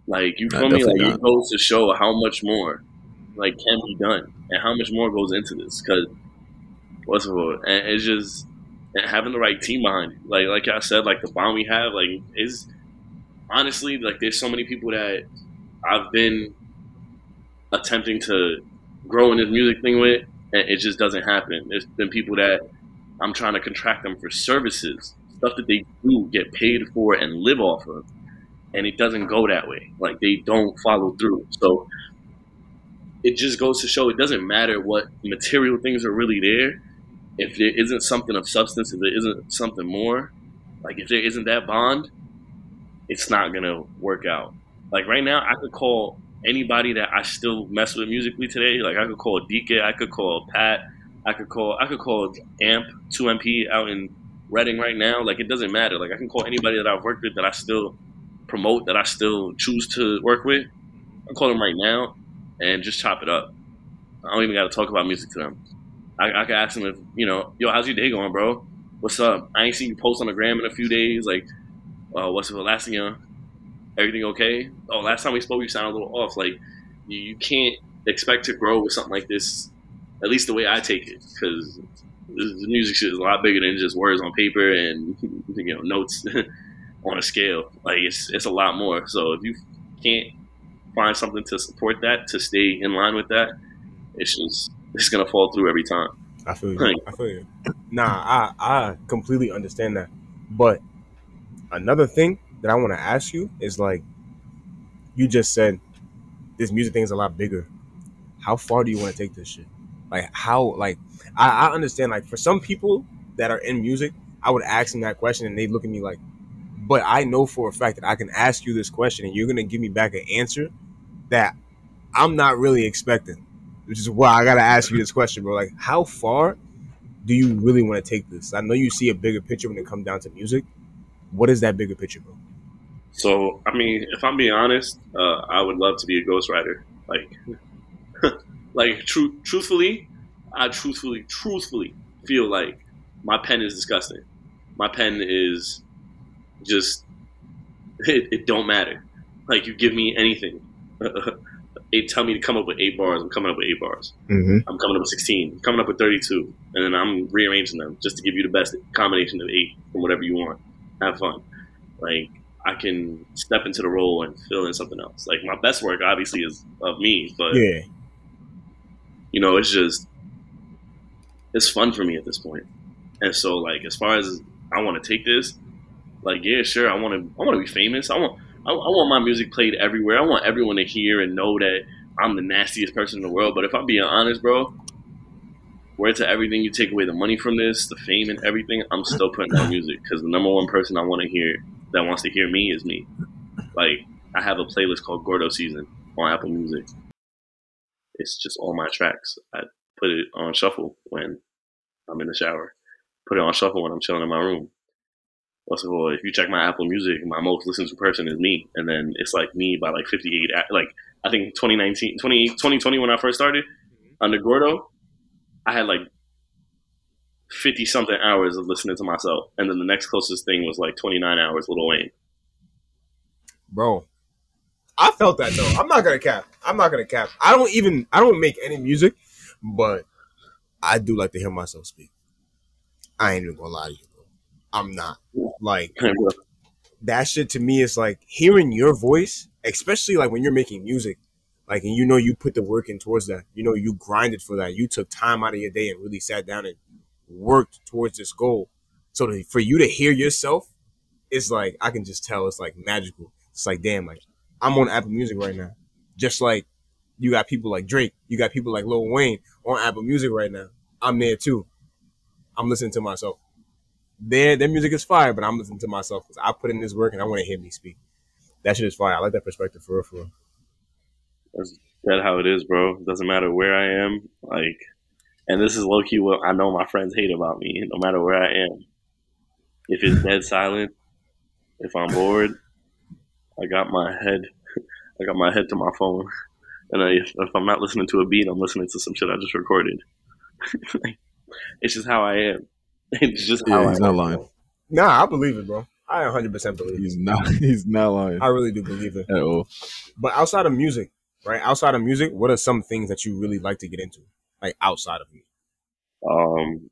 like you feel me? Like not. it goes to show how much more like can be done, and how much more goes into this. Because what's it? And it's just and having the right team behind you. Like like I said, like the bond we have, like is honestly like there's so many people that I've been attempting to grow in this music thing with, and it just doesn't happen. There's been people that I'm trying to contract them for services, stuff that they do get paid for and live off of, and it doesn't go that way. Like they don't follow through. So it just goes to show it doesn't matter what material things are really there. If there isn't something of substance, if there isn't something more, like if there isn't that bond, it's not gonna work out. Like right now, I could call anybody that I still mess with musically today. Like I could call DK, I could call Pat, I could call I could call Amp two MP out in Reading right now. Like it doesn't matter. Like I can call anybody that I've worked with that I still promote that I still choose to work with. I call them right now and just chop it up. I don't even got to talk about music to them. I, I can ask them if you know, yo, how's your day going, bro? What's up? I ain't seen you post on the gram in a few days. Like, uh, what's the last thing? You everything okay? Oh, last time we spoke, you sound a little off. Like, you, you can't expect to grow with something like this. At least the way I take it, because the music shit is a lot bigger than just words on paper and you know notes on a scale. Like it's it's a lot more. So if you can't find something to support that to stay in line with that, it's just it's gonna fall through every time. I feel you. I feel you. Nah, I I completely understand that. But another thing that I want to ask you is like, you just said this music thing is a lot bigger. How far do you want to take this shit? Like how like I, I understand like for some people that are in music, I would ask them that question and they look at me like, but I know for a fact that I can ask you this question and you're gonna give me back an answer that I'm not really expecting. Which is why I gotta ask you this question, bro. Like, how far do you really want to take this? I know you see a bigger picture when it comes down to music. What is that bigger picture, bro? So, I mean, if I'm being honest, uh, I would love to be a ghostwriter. Like, like, truthfully, I truthfully, truthfully feel like my pen is disgusting. My pen is just, it, it don't matter. Like, you give me anything. it tell me to come up with eight bars. I'm coming up with eight bars. Mm-hmm. I'm coming up with 16. I'm coming up with 32. And then I'm rearranging them just to give you the best combination of eight from whatever you want. Have fun. Like, I can step into the role and fill in something else. Like, my best work, obviously, is of me, but, Yeah, you know, it's just, it's fun for me at this point. And so, like, as far as I want to take this, like, yeah, sure, I want to, I want to be famous. I want, I, I want my music played everywhere. I want everyone to hear and know that I'm the nastiest person in the world. But if I'm being honest, bro, where to everything you take away the money from this, the fame and everything, I'm still putting out music because the number one person I want to hear that wants to hear me is me. Like I have a playlist called Gordough Season on Apple Music. It's just all my tracks. I put it on shuffle when I'm in the shower. Put it on shuffle when I'm chilling in my room. What's it called? If you check my Apple Music, my most listened to person is me, and then it's like me by like 58. Like I think 2019, 20, 2020 when I first started under Gordough, I had like 50 something hours of listening to myself, and then the next closest thing was like 29 hours, Little Wayne. bro. I felt that though. I'm not gonna cap. I'm not gonna cap. I don't even. I don't make any music, but I do like to hear myself speak. I ain't even gonna lie to you, bro. I'm not like that shit to me is like hearing your voice, especially like when you're making music, like and you know you put the work in towards that. You know you grinded for that. You took time out of your day and really sat down and worked towards this goal. So to, for you to hear yourself, it's like I can just tell it's like magical. It's like damn, like I'm on Apple Music right now. Just like you got people like Drake, you got people like Lil Wayne on Apple Music right now. I'm there too. I'm listening to myself. Their their music is fire, but I'm listening to myself because I put in this work and I want to hear me speak. That shit is fire. I like that perspective for real, for real. That's that how it is, bro. It doesn't matter where I am. Like, and this is low key what I know my friends hate about me. No matter where I am, if it's dead silent, if I'm bored, I got my head, I got my head to my phone, and I, if, if I'm not listening to a beat, I'm listening to some shit I just recorded. it's just how I am. It's just how Yeah, I he's am. not lying. Nah, I believe it, bro. I 100 percent believe it. He's not. He's not lying I really do believe it. at all. But outside of music, right? Outside of music, what are some things that you really like to get into? Like outside of music. Um,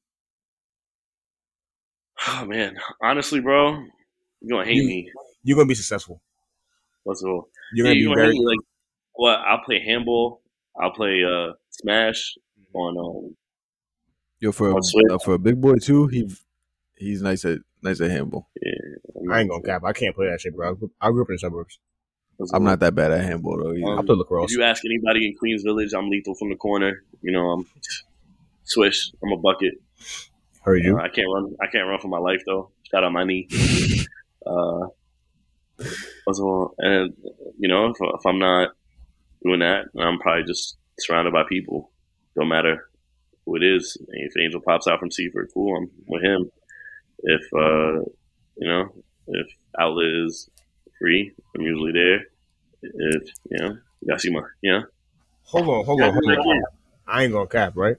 oh man, honestly, bro, you're gonna hate You- me. You're gonna be successful. What's all? You're gonna you be gonna very hate me. Like, what? I'll play handball. I'll play uh Smash on um. Yo, for a, uh, for a big boy too, he he's nice at nice at handball. I ain't gonna cap. I can't play that shit, bro. I grew, I grew up in the suburbs. What's I'm all? not that bad at handball though. either. Um, I play lacrosse. If you ask anybody in Queens Village, I'm lethal from the corner. You know, I'm swish. I'm a bucket. Heard you. Uh, I can't run. I can't run for my life though. Shout out my knee. Uh, what's all? And you know, if, if I'm not doing that, I'm probably just surrounded by people. Don't matter who it is. If Angel pops out from Seaford, cool. I'm with him. If uh, you know, if outlet is free, I'm usually there. If you know, you gotta see my, you know, Hold on, hold Yeah, on, hold on. I ain't gonna cap, right?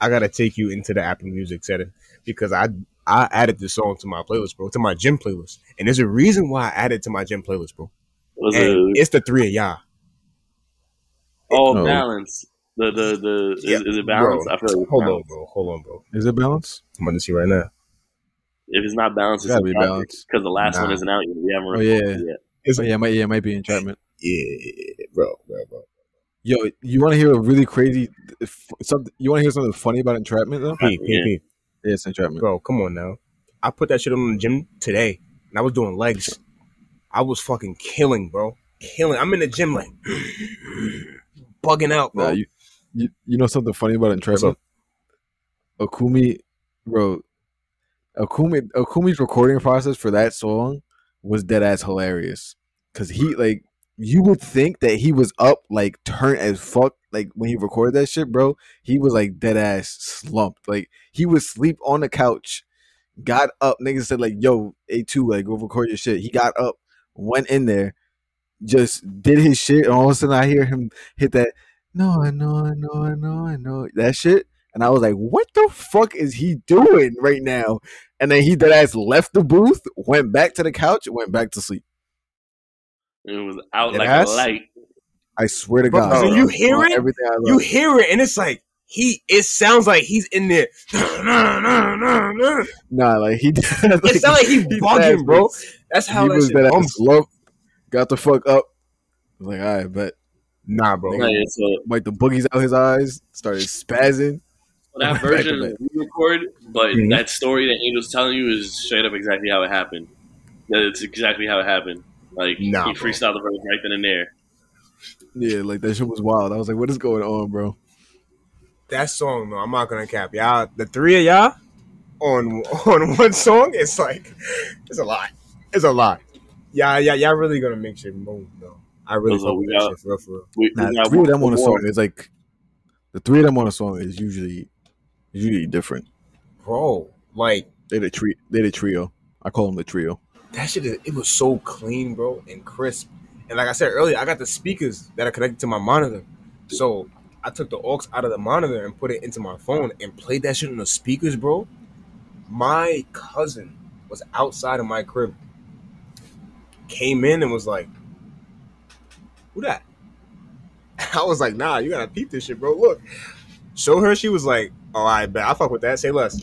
I gotta take you into the Apple Music setting because I I added this song to my playlist, bro, to my gym playlist, and there's a reason why I added it to my gym playlist, bro. was it it's the three of y'all. all No. balance? The the the is, Yeah, is it balanced? bro. I feel like it's Hold on, bro. Hold on, bro. Is it balance? I'm gonna see right now. If it's not balanced, It's it's gotta be balanced. because the last one isn't out yet. We haven't Oh, yeah. it yet. It's Oh, yeah, it might yeah, it might be entrapment. Yeah, bro, bro, bro. Yo, you want to hear a really crazy something? You want to hear something funny about entrapment though? P, P, Yeah. P. Yeah, it's entrapment. Bro, come on now. I put that shit on the gym today, and I was doing legs. I was fucking killing, bro. Killing. I'm in the gym like bugging out, bro. Nah, you, you you know something funny about entrapment? Akumi, bro. Akumi Akumi's recording process for that song was dead ass hilarious. Cause he like you would think that he was up like turned as fuck like when he recorded that shit, bro. He was like dead ass slumped. Like he would sleep on the couch, got up, niggas said like, yo, A2, like go record your shit. He got up, went in there, just did his shit, and all of a sudden I hear him hit that, no, I know, I know, I know, I know that shit. And I was like, what the fuck is he doing right now? And then he dead ass left the booth, went back to the couch, went back to sleep. It was out It like has? a light. I swear to Bro, God. so bro. you hear it? Everything I. You hear it, and it's like he. It sounds like he's in there. it Nah, like he. like, sounds like he's he bugging, passed bro. That's how he that was shit that comes. low, got the fuck up. I was like, all right, but Nah, bro. Like, so, like the boogies out his eyes, started spazzing. so that version back. we record, but Mhm. that story that Angel's telling you is straight up exactly how it happened. That it's exactly how it happened. Like Nah, he bro. freestyled the verse right then and there. Yeah, like that shit was wild. I was like, what is going on, bro? That song, though, I'm not gonna cap y'all. The three of y'all on on one song, it's like it's a lot. It's a lot. Yeah, yeah, y'all really gonna make shit move, though. I really So fuck we with that got- shit for real, for real. We, Nah, we the got three of them on a more. song is like the three of them on a song is usually usually different. Bro, like They the tri- they the trio. I call them the trio. That shit, is- it was so clean, bro, and crisp. And like I said earlier, I got the speakers that are connected to my monitor. So I took the aux out of the monitor and put it into my phone and played that shit on the speakers, bro. My cousin was outside of my crib, came in and was like, "Who that?" I was like, "Nah, you gotta peep this shit, bro. Look." Show her. She was like, "Oh, I bet I fuck with that. Say less."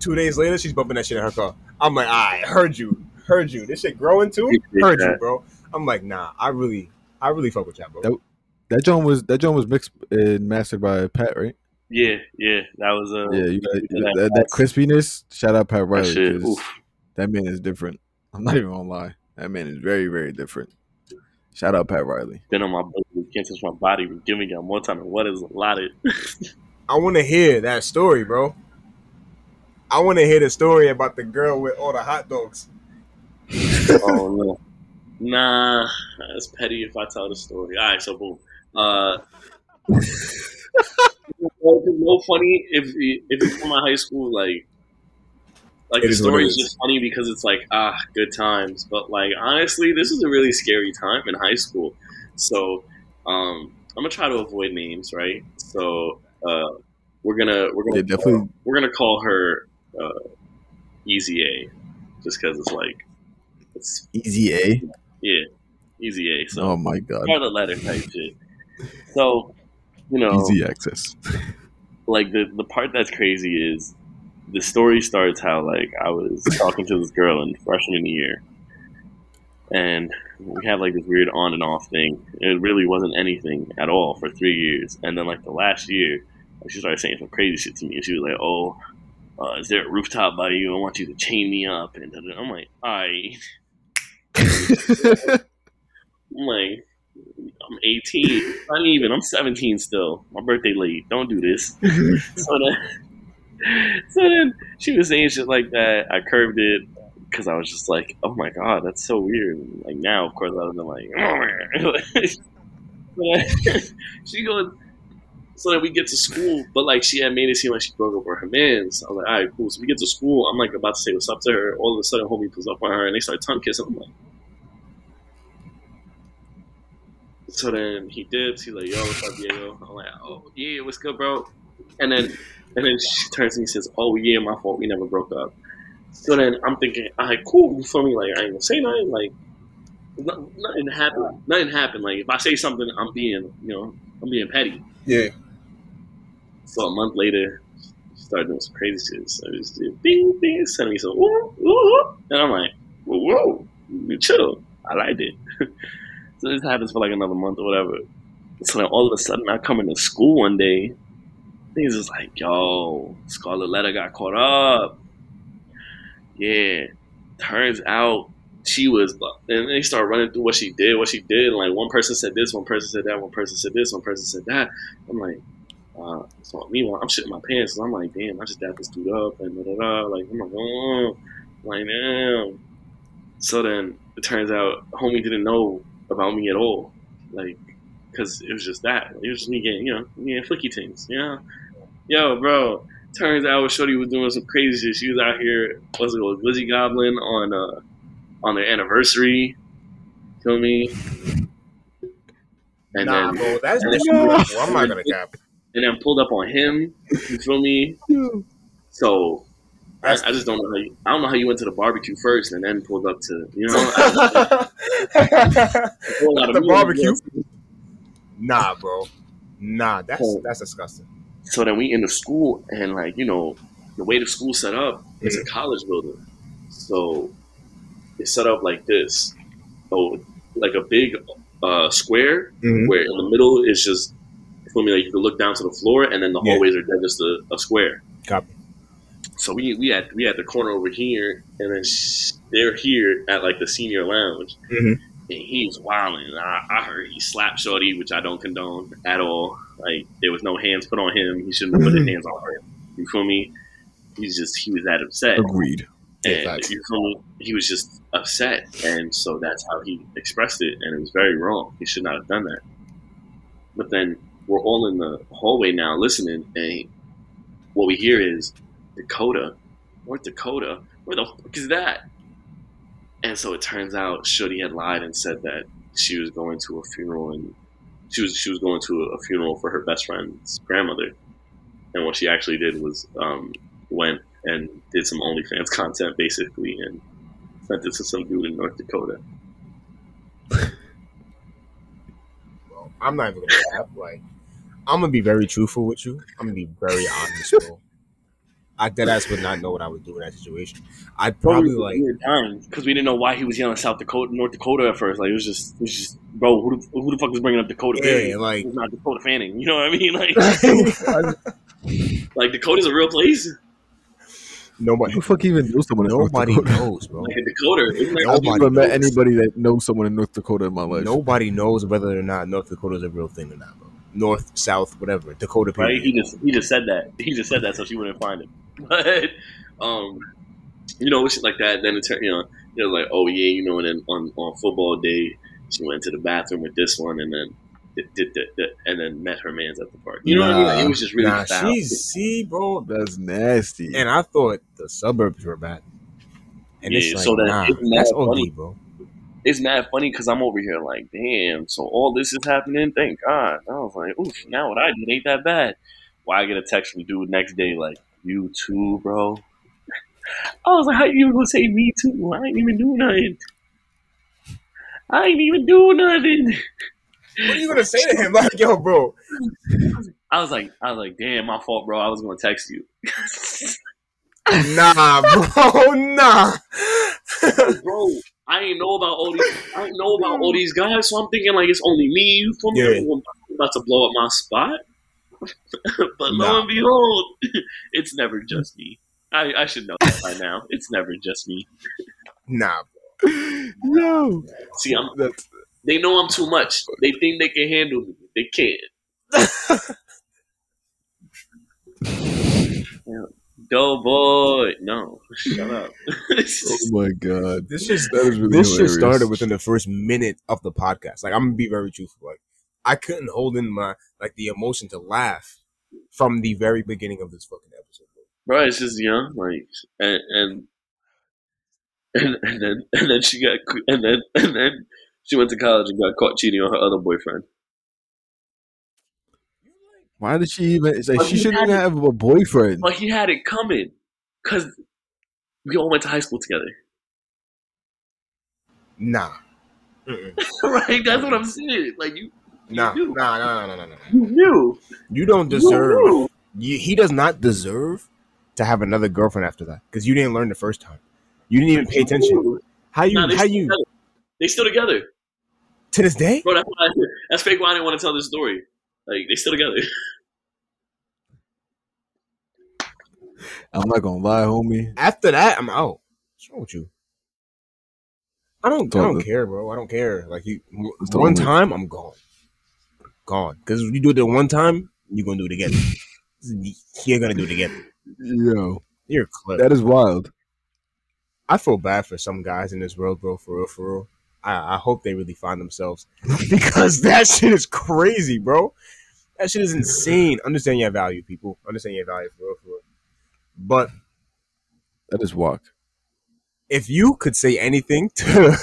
Two days later, she's bumping that shit in her car. I'm like, "I heard you, heard you. This shit growing too. Appreciate Heard you, bro." I'm like, "Nah, I really, I really fuck with y'all, bro." That- That joint was that joint was mixed and mastered by Pat, right? Yeah, yeah, that was uh, Yeah, you got we did that, that. that, crispiness. Shout out Pat that Riley. shit. 'cause Oof. That man is different. I'm not even gonna lie. That man is very, very different. Shout out Pat Riley. Been on my body, can't touch my body. We're giving y'all more time than what is allotted. I want to hear that story, bro. I want to hear the story about the girl with all the hot dogs. Oh no, nah, that's petty if I tell the story. All right, so boom. Uh, no funny if if it's from my high school, like like It the is story is. just funny because it's like ah good times, but like honestly, this is a really scary time in high school. So um, I'm gonna try to avoid names, right? So uh, we're gonna we're gonna Yeah, definitely. we're gonna call her uh, Easy A, just because it's like it's Easy A. yeah, Easy A. So Oh my god. Scarlet letter type shit. So, you know, Easy access. like the the part that's crazy is the story starts how like I was talking to this girl in freshman year, and we had like this weird on and off thing. It really wasn't anything at all for three years, and then like the last year, like, she started saying some crazy shit to me. and She was like, "Oh." Uh, is there a rooftop by you? I want you to chain me up, and. I'm like, I, I'm like, I'm 18. Not even. I'm 17 still. My birthday late. Don't do this. so then, so then she was saying shit like that. I curved it because I was just like, oh my god, that's so weird. And, like now, of course, I was like, oh But uh, she goes. So then we get to school, but like she had made it seem like she broke up with her man. So I was like, all right, cool. So we get to school. I'm like about to say what's up to her. All of a sudden, homie pulls up on her and they start tongue kissing. I'm like, So then he dips. He's like, "Yo, what's up, Diego?" I'm like, "Oh yeah, what's good, bro?" And then and then she turns to me and says, "Oh yeah, my fault. We never broke up." So then I'm thinking, "All right, cool." You feel me? Like I ain't gonna say nothing. Like no- nothing happened. Nothing happened. Like if I say something, I'm being, you know, I'm being petty. Yeah. So a month later, she started doing some crazy shit. So it's just bing, bing, sending me some, woo, woo, woo. and I'm like, whoa, whoa, you chill. I liked it. so this happens for like another month or whatever. So then all of a sudden, I come into school one day. Things is like, yo, Scarlet Letter got caught up. Yeah, turns out she was, and they start running through what she did, what she did. And like one person said this, one person said that, one person said this, one person said that. I'm like, uh, so meanwhile, I'm shitting my pants. So I'm like, damn, I just dapped this dude up and da da da. Like, I'm like, oh, like, damn. So then it turns out, homie didn't know about me at all, like because it was just that. It was just me getting you know me getting flicky things. You know, yo, bro. Turns out Shorty was doing some crazy shit. She was out here, what's it called, Lizzie Goblin on uh on their anniversary. Feel me? And nah, then bro, that's and disrespectful. I'm not gonna cap. and then pulled up on him. You feel me? So I, I just don't know how you, I don't know how you went to the barbecue first and then pulled up to you know I- a whole lot of The barbecue? nah, bro. Nah, that's Oh. that's disgusting. So then we in the school and like you know the way the school set up, it's a Mm-hmm. college building, so it's set up like this. Oh, like a big uh, square Mhm. where in the middle is just for me like you can look down to the floor and then the Yeah. hallways are just a, a square. Copy. So we we had we had the corner over here, and then sh- they're here at like the senior lounge, Mhm. and he was wilding. I, I heard he slapped Shorty, which I don't condone at all. Like there was no hands put on him. He shouldn't have put his hands on her. You feel me? He's just he was that upset, Agreed. And facts. you feel me? He was just upset, and so that's how he expressed it, and it was very wrong. He should not have done that. But then we're all in the hallway now listening, and what we hear is Dakota, North Dakota. Where the fuck is that? And so it turns out Shorty had lied and said that she was going to a funeral and she was she was going to a funeral for her best friend's grandmother. And what she actually did was um, went and did some OnlyFans content basically and sent it to some dude in North Dakota. Bro, I'm not even gonna laugh. Like, I'm gonna be very truthful with you. I'm gonna be very honest. I dead ass would not know what I would do in that situation. I'd probably like we were dying because we didn't know why he was yelling South Dakota, North Dakota at first. Like it was just, it was just, bro, who the, who the fuck was bringing up Dakota? Yeah, Fanning? like- It was not Dakota Fanning. You know what I mean? Like, nobody like Dakota's a real place. Nobody. Who the fuck even knows someone in North nobody Dakota? knows, bro. Like Dakota, isn't I've never met anybody that knows someone in North Dakota in my life. Nobody knows whether or not North Dakota is a real thing or not, bro. North, South, whatever. Dakota, right? He just he just said that. He just said that so she wouldn't find him. But um, you know, shit like that. Then it turned, you know, it was like, oh yeah, you know, and then on on football day, she went to the bathroom with this one, and then did, did, and then met her man's at the park. You know what I mean? Like, it was just really nah, foul. she's see, bro. That's nasty. And I thought the suburbs were bad. And it's Yeah, like, so that- nah, that's OD, funny? bro. It's mad funny because I'm over here like, damn. So all this is happening. Thank God. I was like, oof. Now what I did ain't that bad. Why I get a text from dude next day like, you too, bro. I was like, how you gonna say me too? I ain't even do nothing. I ain't even do nothing. What are you gonna say to him? Like, yo, bro. I was like, I was like, damn, my fault, bro. I was gonna text you, Nah, bro, nah. bro. I ain't know about all these. I ain't know about all these guys, so I'm thinking like it's only me. You feel me? Yeah. I'm about to blow up my spot. but lo and behold, it's never just me. I, I should know that by now. It's never just me. nah, no. See, I'm, that's they know I'm too much. They think they can handle me. They can't. Yeah. Go boy. No. Shut up. oh my god. This just That is really this shit hilarious. started within the first minute of the podcast. Like I'm gonna be very truthful. Like I couldn't hold in my like the emotion to laugh from the very beginning of this fucking episode. bro. bro, it's just young, like, and and and, and then and then she got and then and then she went to college and got caught cheating on her other boyfriend. Why did she even? It's like But she shouldn't even it. have a boyfriend. But he had it coming because we all went to high school together, Nah. Right? That's what I'm saying. Like you, Nah, You nah, nah, nah, nah, nah, nah. you knew. You don't deserve. knew. You, he does not deserve to have another girlfriend after that because you didn't learn the first time. You didn't even pay attention. How you? Nah, how you? together. They still together, To this day? bro. That's why. That's fake. Why I didn't want to tell this story. Like they still together. I'm not gonna lie, homie. After that, I'm out. What's wrong with you? I don't. I don't care, bro. I don't care. Like you, Totally. one time, I'm gone. Gone. Because you do it the one time, you're gonna do it again. You're gonna do it again. Yo, You're a that is wild. I feel bad for some guys in this world, bro. For real, for real. I, I hope they really find themselves because that shit is crazy, bro. That shit is insane. Understand your value, people. Understand your value for real, for real. But That is walk. if you could say anything to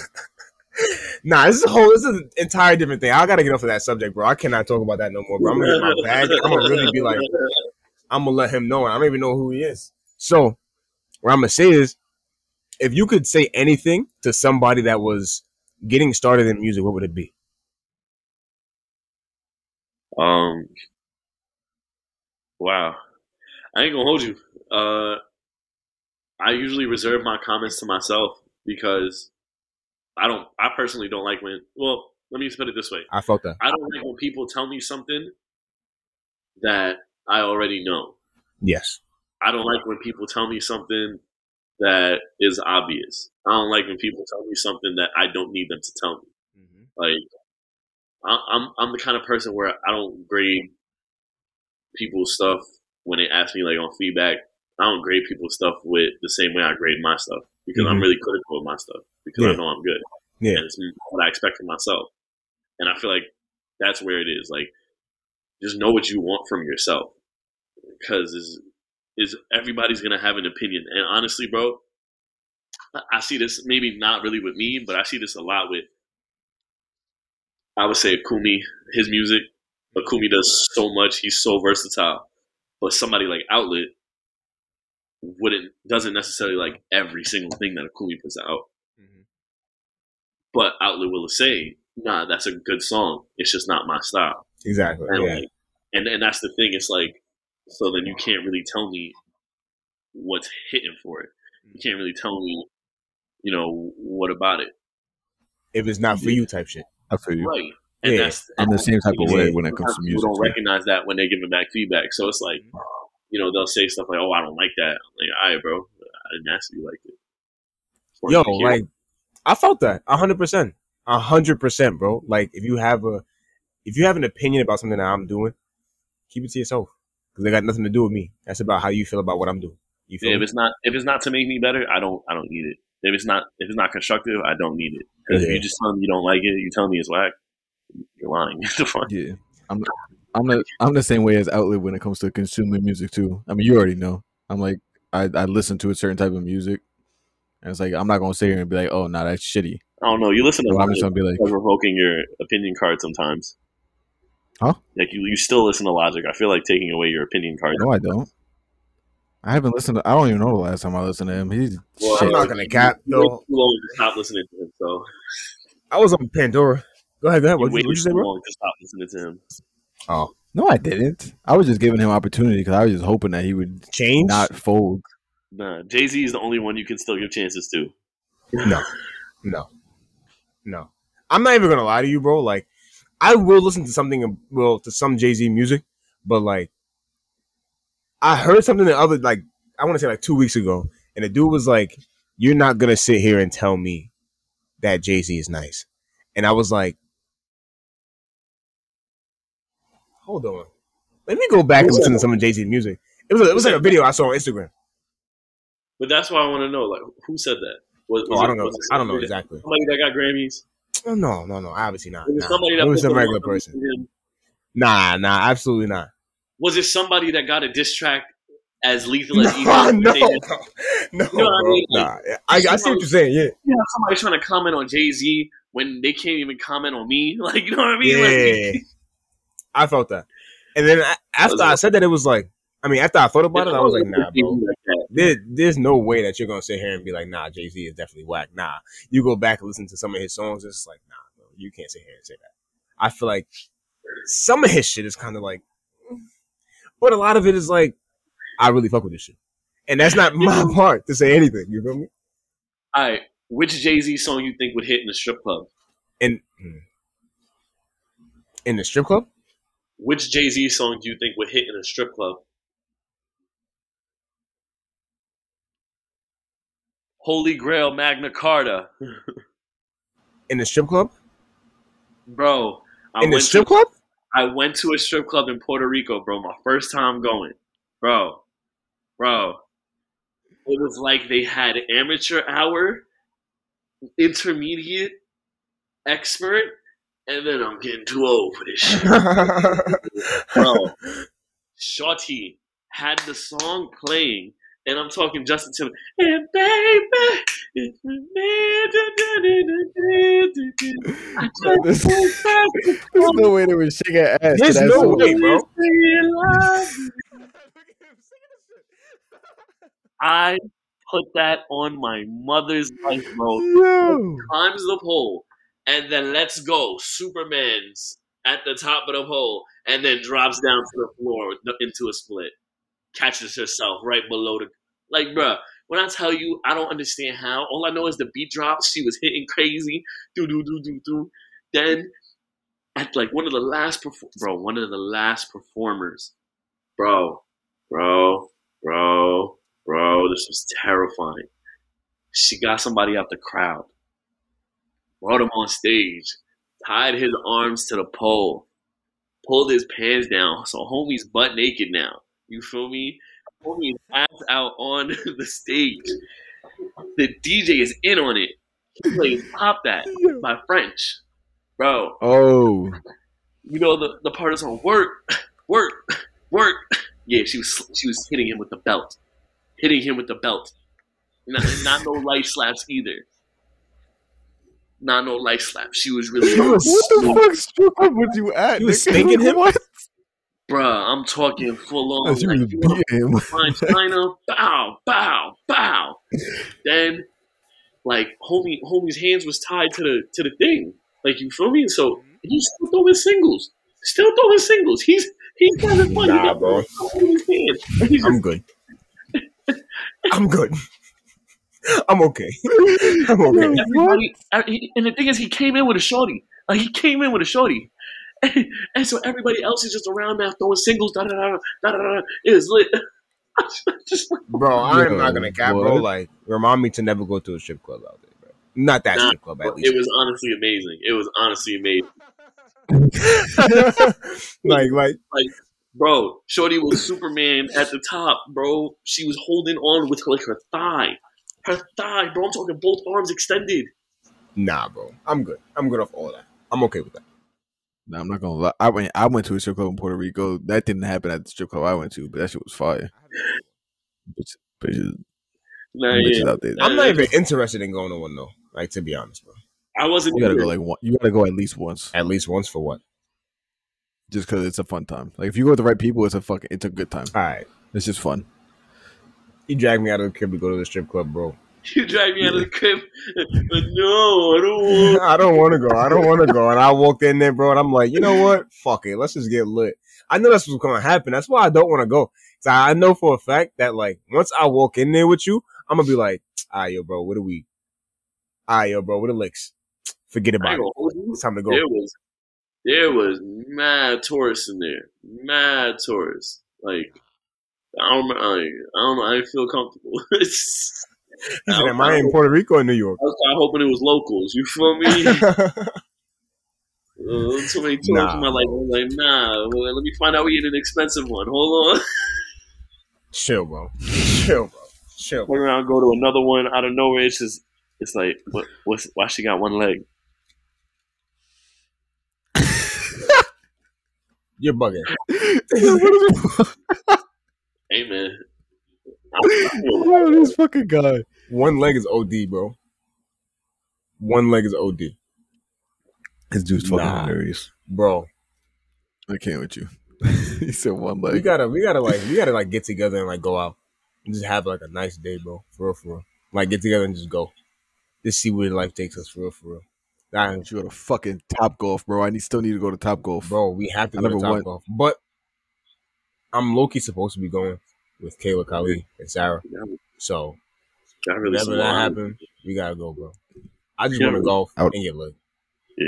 Nah, this is a whole this is an entire different thing. I gotta get off of that subject, bro. I cannot talk about that no more, bro. I'm gonna get my bag. I'm gonna really be like, I'm gonna let him know. I don't even know who he is. So, what I'm gonna say is, if you could say anything to somebody that was getting started in music, what would it be? Um. Wow, I ain't gonna hold you. Uh, I usually reserve my comments to myself because I don't. I personally don't like when. Well, let me just put it this way: I felt that. I don't like when people tell me something that I already know. Yes. I don't like when people tell me something that is obvious. I don't like when people tell me something that I don't need them to tell me. Like, I, I'm I'm the kind of person where I don't grade people's stuff when they ask me like on feedback. I don't grade people's stuff with the same way I grade my stuff because I'm Mhm. really critical of my stuff because I know I'm good Yeah. and it's what I expect from myself. And I feel like that's where it is. Like, just know what you want from yourself because is is everybody's gonna have an opinion. And honestly, bro, I- I see this maybe not really with me, but I see this a lot with. I would say Akumi, his music. Akumi does so much. He's so versatile. But somebody like Outlet wouldn't doesn't necessarily like every single thing that Akumi puts out. But Outlet will say, "Nah, that's a good song. It's just not my style." Exactly. And, Yeah. like, and and that's the thing. It's like, so then you can't really tell me what's hitting for it. You can't really tell me, you know, what about it, If it's not for you, type shit. I feel you. right? And Yeah. that's I'm the same type of way when it comes to music. People don't recognize that when they're giving back feedback. So it's like, mm-hmm. you know, they'll say stuff like, "Oh, I don't like that." I'm like, all right, bro, I didn't ask you like it. Yo, you to hear it. like I felt that a hundred percent, a hundred percent, bro. Like if you have a, if you have an opinion about something that I'm doing, keep it to yourself because they got nothing to do with me. That's about how you feel about what I'm doing. You feel if me? it's not if it's not to make me better, I don't I don't need it. If it's not if it's not constructive, I don't need it. Because if you just tell me you don't like it, you tell me it's whack, you're lying. Yeah, I'm. The, I'm the. I'm the same way as outlet when it comes to consuming music too. I mean, you already know. I'm like, I, I listen to a certain type of music, and it's like I'm not gonna sit here and be like, oh, no, that's shitty. I don't know. You listen to So I'm just gonna be like, because revoking your opinion card sometimes. Huh? Like you, you still listen to Logic. I feel like taking away your opinion card. no, I don't. I haven't listened. to I don't even know the last time I listened to him. He's Well, shit. I'm not gonna cap You waited though. long to stop listening to him. So I was on Pandora. Go ahead, go ahead. What you, waited what you say, too bro? long to stop listening to him. Oh, No, I didn't. I was just giving him opportunity because I was just hoping that he would change? not fold. Nah, Jay Z is the only one you can still give chances to. No, no, no. I'm not even gonna lie to you, bro. Like, I will listen to something, well, to some Jay Z music, but like, I heard something the other, like, I want to say like two weeks ago, and the dude was like, "You're not gonna sit here and tell me that Jay Z is nice," and I was like, "Hold on, let me go back and listen to some of Jay Z music." It was, a, it was like a video I saw on Instagram. But that's why I want to know, like, who said that? Was, Oh, was I don't know. I don't know exactly. Somebody that got Grammys. Oh, no, no, no. Obviously not. Was it Nah. somebody that It was a regular person. Nah, nah, absolutely not. Was it somebody that got a diss track as lethal as No, Evil? no, did? no, You know I mean? Nah, I, I see what you're saying. Yeah, You know, somebody trying to comment on Jay Z when they can't even comment on me. Like, you know what I mean? yeah. Like, I felt that, and then after I said that, it was like, I mean, after I thought about it, I was like, nah, bro. There, there's no way that you're gonna sit here and be like, nah, Jay Z is definitely whack. Nah, you go back and listen to some of his songs, it's like, nah, bro, you can't sit here and say that. I feel like some of his shit is kind of like, but a lot of it is like, I really fuck with this shit, and that's not my part to say anything. You feel me? All right, which Jay Z song you think would hit in a strip club? In hmm. in the strip club. Which Jay Z song do you think would hit in a strip club? Holy Grail Magna Carta, In the strip club? bro. I In the strip to, club? I went to a strip club in Puerto Rico, bro. My first time going, bro, bro. It was like they had amateur hour, intermediate, expert, and then I'm getting too old for this shit. Bro, Shorty had the song playing, and I'm talking Justin Timberlake. And baby, it's I There's, just there's no way they were shaking ass. to There's that no song. way, bro. I put that on my mother's life, bro. Yo. climbs the pole, and then let's go. Superman's at the top of the pole, and then drops down to the floor into a split. Catches herself right below the. Like, bruh, when I tell you, I don't understand how. All I know is the beat drops. She was hitting crazy. Do, do, do, do, do. Then, at like one of the last, bro, one of the last performers, bro, bro, bro, bro, this was terrifying. She got somebody out the crowd brought him on stage, tied his arms to the pole, pulled his pants down, so homie's butt naked now. You feel me? Homie's ass out on the stage. The DJ is in on it. He plays Pop That by French. Bro, Oh, you know the, the part is on work, work, work. Yeah, she was she was hitting him with the belt. Hitting him with the belt. Not, not no light slaps either. Not no light slaps. She was really She was- what the fuck strip club was you at? You was nigga? spanking him? What? Bruh, I'm talking full on. Like, was you wanna him. find China, bow, bow, bow. Then, like, homie, homie's hands was tied to the to the thing. Like, you feel me? And so mm-hmm. he's still throwing singles. Still throwing singles. He's he's having fun. He Nah, got bro. in his he's I'm good. I'm good. I'm okay. I'm okay. everybody, and the thing is, he came in with a shorty. Like, he came in with a shorty. And, and so everybody else is just around now throwing singles. Da da da da da da. It was lit. Bro, I'm not gonna cap, bro. Like, remind me to never go to a strip club out there, bro. Not that Nah, strip club, at least. it was honestly amazing. It was honestly amazing. like, like, like, Bro, Shorty was Superman at the top, bro. She was holding on with like her thigh. Her thigh, bro. I'm talking both arms extended. nah, bro. I'm good. I'm good off all that. I'm okay with that. Nah, I'm not gonna lie. I went. I went to a strip club in Puerto Rico. That didn't happen at the strip club I went to, but that shit was fire. Bitch, bitches, Nah, bitches yeah. out there. I'm not even interested in going to one though. Like, to be honest, bro. I wasn't You gotta either. go like one. You gotta go at least once, At least once for what? just because it's a fun time. Like if you go with the right people, it's a fucking. It's a good time. All right. It's just fun. You dragged me out of the crib to go to the strip club, bro. You drive me out of the crib. But no, I don't want. I don't want to go. I don't want to go. And I walked in there, bro, and I'm like, you know what? Fuck it. Let's just get lit. I know that's what's to happen. That's why I don't want to go. So I know for a fact that, like, once I walk in there with you, I'm to be like, right, yo, bro, what do we? Right, yo, bro, what the licks? Forget about it. gonna. It's time to go. There was, there was mad tourists in there. Mad tourists. Like, I don't, like, I don't know. I feel comfortable. It's- He said, I am I in Puerto Rico or New York? I was hoping it was locals. You feel me? Uh, too many tourists Nah. in my life. I'm like, nah. Well, let me find out we get an expensive one. Hold on. Chill, bro. Chill, bro. Chill. Turn around, go to another one out of nowhere. It's just, it's like, what? What's why she got one leg? You're bugging. Hey man. I- I feel- Yo, this fucking guy. One leg is OD, bro. One leg is OD. This dude's fucking Nah. hilarious. Bro, I can't with you. he said one leg. we gotta, we gotta, like, we gotta, like, get together and, like, go out. And just have, like, a nice day, bro. For real, for real. Like, get together and just go. Just see where life takes us, for real, for real. Nah, You go to fucking Top Golf, bro. I need, still need to go to Top Golf. bro, we have to I go to Top went. Golf. But I'm low key supposed to be going with Kayla Kali and Sarah. So Got really whenever some that line. happens, we gotta go, bro. I just Yeah. want to golf I would- and get lit. Yeah,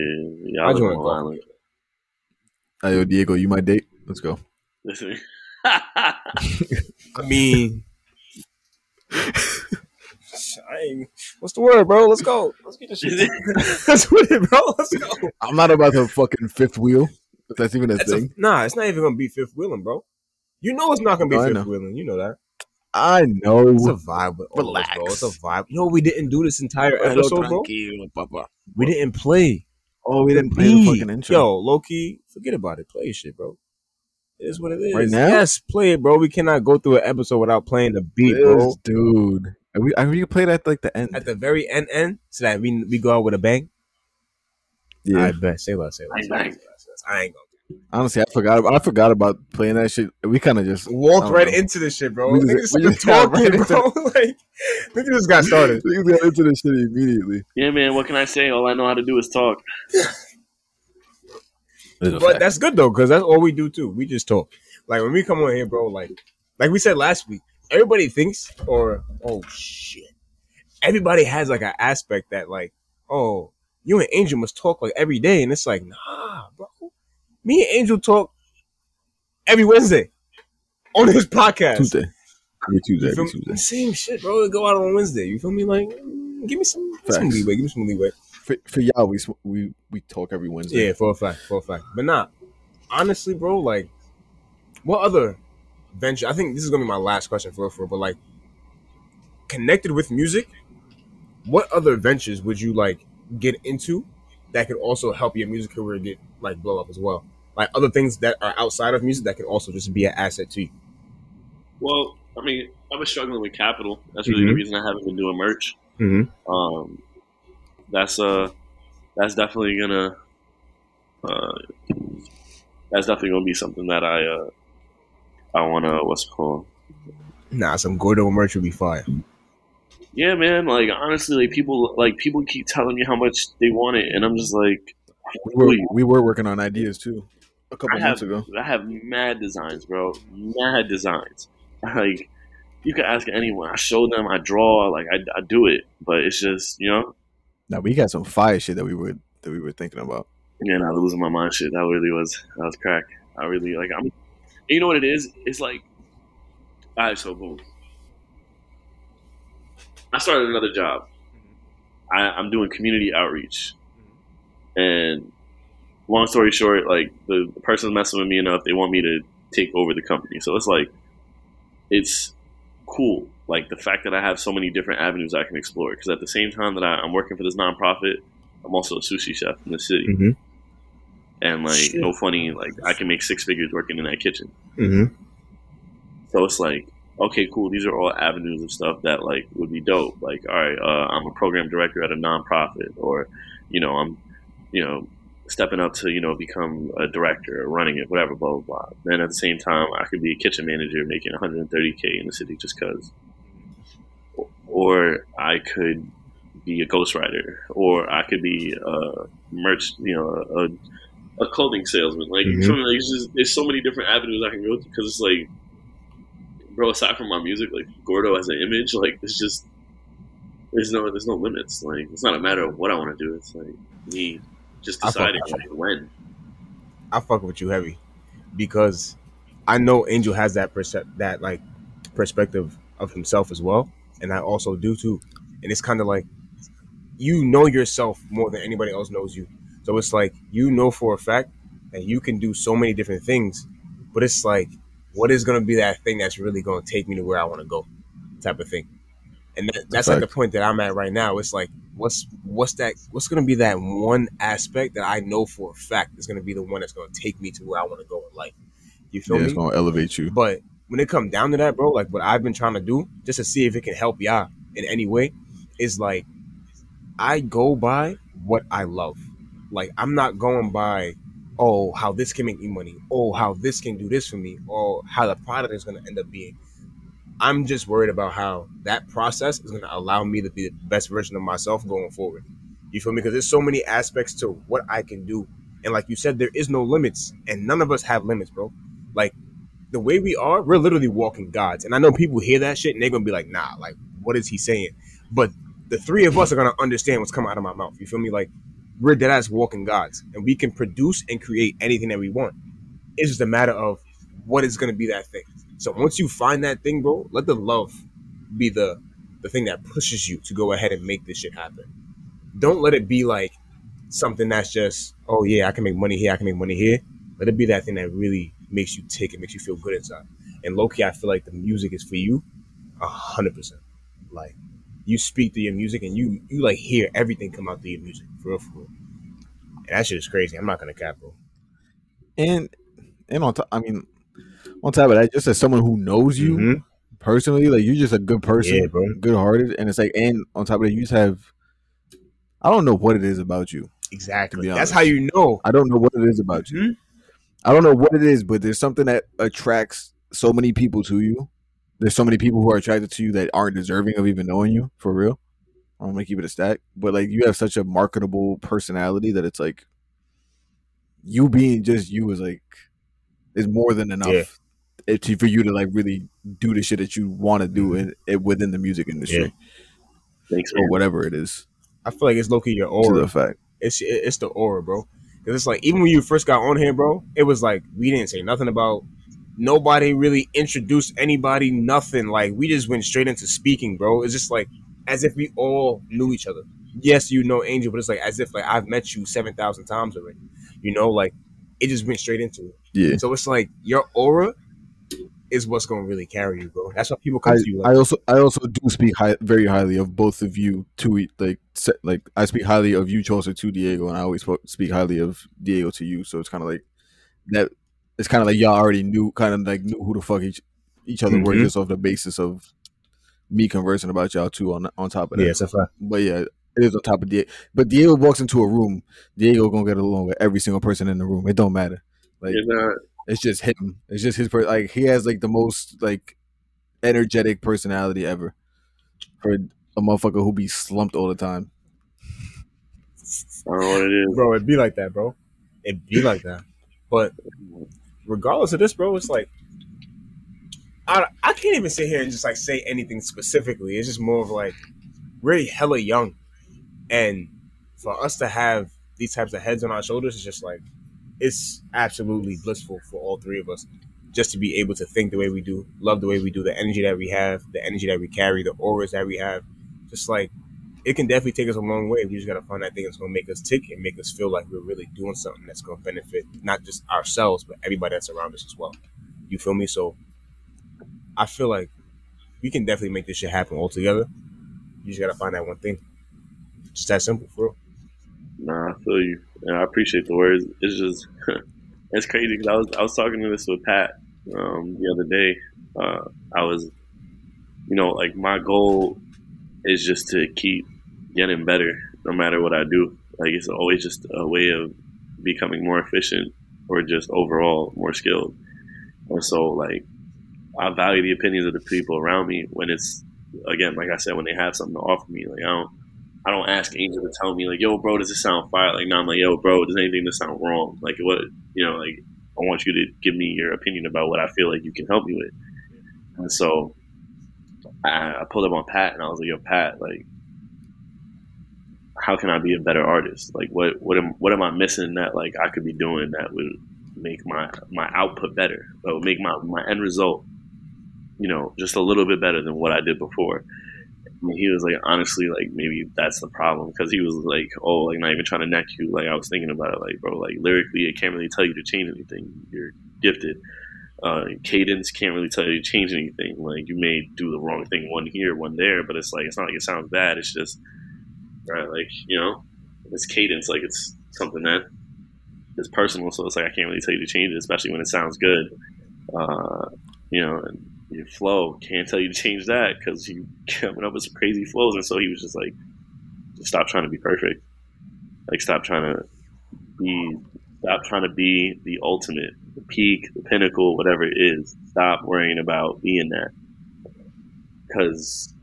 yeah. I I just live want to golf. Island. Hey, yo, Diego, you my date? Let's go. Listen. I mean, I what's the word, bro? Let's go. Let's get this shit. Let's with it, bro. Let's go. I'm not about to fucking fifth wheel. If that's even a That's a, thing. nah, it's not even gonna be fifth wheeling, bro. You know it's not gonna be No, fifth wheeling. You know that. I know. It's a vibe with all of us, bro. Relax. It's a vibe. You know we didn't do this entire Hello, episode, bro. papa. We didn't play. Oh, we didn't play the fucking intro. Yo, Loki, forget about it. Play your shit, bro. It is what it is. Right now? Yes, play it, bro. We cannot go through an episode without playing the beat, bro. Dude. Are we, are we gonna play that at like the end? At the very end, end, so that we we go out with a bang. yeah. I bet. Say less. Say less. Bang, bang. say less. I ain't gonna. Honestly, I forgot. I forgot about playing that shit. We kind of just Walked right know. into this shit, bro. We just- started we just got talking, right into- bro. like, niggas just got started. Niggas got into this shit immediately. Yeah, man. What can I say? All I know how to do is talk. But that's good though, because that's all we do too. We just talk. Like when we come on here, bro. Like, like we said last week, everybody thinks, or oh shit, everybody has like an aspect that like, oh, you and Angel must talk like every day, and it's like, nah, bro. Me and Angel talk every Wednesday on his podcast. Tuesday. Every Tuesday. Every? Tuesday. Same shit, bro. We go out on Wednesday. You feel me? Like, give me some, give me some leeway. Give me some leeway. For, for y'all, we we we talk every Wednesday. Yeah, for a fact, for a fact. But not honestly, bro. Like, what other venture? I think this is gonna be my last question for for. But like, connected with music, what other ventures would you like get into that could also help your music career get like blow up as well? Like other things that are outside of music that can also just be an asset to you. Well, I mean, I've been struggling with capital. That's really the Mhm. reason I haven't been doing merch. Mm-hmm. Um, that's uh, that's definitely gonna, uh, that's definitely gonna be something that I uh, I wanna what's it called? Nah, some Gordough merch would be fire. Yeah, man. Like honestly, like people like people keep telling me how much they want it, and I'm just like, We were, we were working on ideas too a couple I months have, ago. I have mad designs, bro. Mad designs. Like you can ask anyone. I show them. I draw. Like I, I do it, but it's just you know, Now we got some fire shit that we were that we were thinking about. yeah, not losing my mind. Shit, that really was that was crack. I really like. I'm. You know what it is? It's like, all right. So boom. I started another job. Mm-hmm. I, I'm doing community outreach, mm-hmm. and long story short, like the, the person's messing with me enough, they want me to take over the company. So it's like, it's cool. Like the fact that I have so many different avenues I can explore. Because at the same time that I, I'm working for this nonprofit, I'm also a sushi chef in the city, Mm-hmm. and like Shit. no funny, like I can make six figures working in that kitchen. Mm-hmm. So it's like, okay, cool. These are all avenues of stuff that like would be dope. Like, all right, uh, I'm a program director at a nonprofit, or you know, I'm, you know, stepping up to you know become a director or running it, whatever, blah blah blah. Then at the same time, I could be a kitchen manager making 130k in the city just cause. Or I could be a ghostwriter, or I could be a merch, you know, a, a clothing salesman. Like, Mhm. it's just, there's so many different avenues I can go to because it's like bro, aside from my music, like Gordough as an image, like it's just there's no there's no limits. Like it's not a matter of what I want to do. It's like me just deciding when. I fuck with you heavy because I know Angel has that percep- that like perspective of himself as well, and I also do too. And it's kind of like you know yourself more than anybody else knows you. So it's like you know for a fact that you can do so many different things, but it's like what is going to be that thing that's really going to take me to where I want to go, type of thing. And that, that's like the point that I'm at right now. It's like what's what's that what's going to be that one aspect that I know for a fact is going to be the one that's going to take me to where I want to go in life. You feel Yeah, me? it's gonna elevate you. But when it come down to that, bro, like what I've been trying to do, just to see if it can help y'all in any way, is like I go by what I love. Like I'm not going by, oh, how this can make me money, oh, how this can do this for me, or how the product is gonna end up being. I'm just worried about how that process is gonna allow me to be the best version of myself going forward. You feel me? Because there's so many aspects to what I can do. And like you said, there is no limits. And none of us have limits, bro. Like the way we are, we're literally walking gods. And I know people hear that shit and they're gonna be like, nah, like, what is he saying? But the three of us are gonna understand what's coming out of my mouth. You feel me? Like we're dead ass walking gods. And we can produce and create anything that we want. It's just a matter of what is gonna be that thing. So once you find that thing, bro, let the love be the the thing that pushes you to go ahead and make this shit happen. Don't let it be like something that's just, oh yeah, I can make money here, I can make money here. Let it be that thing that really makes you tick and makes you feel good inside. And Loki, I feel like the music is for you, a hundred percent. Like you speak through your music and you you like hear everything come out through your music, for real, for real. And that shit is crazy. I'm not gonna cap, bro. And and on top, I mean, on top of that, just as someone who knows you Mhm. personally, like you're just a good person, Yeah, bro. good hearted, and it's like, and on top of that, you just have. I don't know what it is about you. Exactly. That's how you know. I don't know what it is about you. Mhm. I don't know what it is, but there's something that attracts so many people to you. There's so many people who are attracted to you that aren't deserving of even knowing you for real. I'm gonna keep it a stack, but like you have such a marketable personality that it's like you being just you is like is more than enough Yeah. It- for you to like really do the shit that you want to do Mhm. in, it within the music industry Thanks, or whatever it is. I feel like it's low key your aura. the fact, It's it's the aura, bro. Because it's like even when you first got on here, bro, it was like we didn't say nothing about nobody really introduced anybody, nothing. Like we just went straight into speaking, bro. It's just like as if we all knew each other. Yes, you know Angel, but it's like as if like I've met you seven thousand times already. You know, like it just went straight into it. yeah. So it's like your aura is what's gonna really carry you, bro. That's why people come I, to you. I also I also do speak high, very highly of both of you to like se- like I speak highly of you Chaucer to Diego and I always speak highly of Diego to you so it's kind of like that it's kind of like y'all already knew kind of like knew who the fuck each each other were Mhm. just off the basis of me conversing about y'all too on on top of that yeah, it's a fact. but yeah it is on top of Diego but Diego walks into a room Diego gonna get along with every single person in the room it don't matter like You're not, it's just him. It's just his per like he has like the most like energetic personality ever for a motherfucker who be slumped all the time. I don't know what it is. bro. It'd be like that, bro. It'd be like that. But regardless of this, bro, it's like I I can't even sit here and just like say anything specifically. It's just more of like we're hella young, and for us to have these types of heads on our shoulders is just like it's absolutely blissful for all three of us. Just to be able to think the way we do, love the way we do, the energy that we have, the energy that we carry, the auras that we have, just like it can definitely take us a long way. We just gotta find that thing that's gonna make us tick and make us feel like we're really doing something that's gonna benefit not just ourselves but everybody that's around us as well. You feel me? So I feel like we can definitely make this shit happen all together. You just gotta find that one thing. Just that simple, for real. Nah, I feel you, and I appreciate the words. It's just it's crazy because I was I was talking to this with Pat um, the other day. Uh, I was, you know, like my goal is just to keep getting better, no matter what I do. Like it's always just a way of becoming more efficient or just overall more skilled. And so, like, I value the opinions of the people around me when it's again, like I said, when they have something to offer me. Like I don't. I don't ask Angel to tell me like, "Yo, bro, does this sound fire?" Like, no, I'm like, "Yo, bro, does anything that sound wrong?" Like, what, you know, like, I want you to give me your opinion about what I feel like you can help me with. And so, I, I pulled up on Pat and I was like, "Yo, Pat, like, how can I be a better artist? Like, what, what am, what am I missing that like I could be doing that would make my my output better, that would make my my end result, you know, just a little bit better than what I did before." He was like, honestly, like maybe that's the problem because he was like, oh, like not even trying to neck you. Like I was thinking about it, like bro, like lyrically, it can't really tell you to change anything. You're gifted. Uh, cadence can't really tell you to change anything. Like you may do the wrong thing one here, one there, but it's like it's not like it sounds bad. It's just right, like you know, it's cadence. Like it's something that is personal, so it's like I can't really tell you to change it, especially when it sounds good. Uh, you know, and your flow can't tell you to change that because you coming up with some crazy flows. And so he was just like, just stop trying to be perfect. Like stop trying to be, stop trying to be the ultimate, the peak, the pinnacle, whatever it is. Stop worrying about being that. Because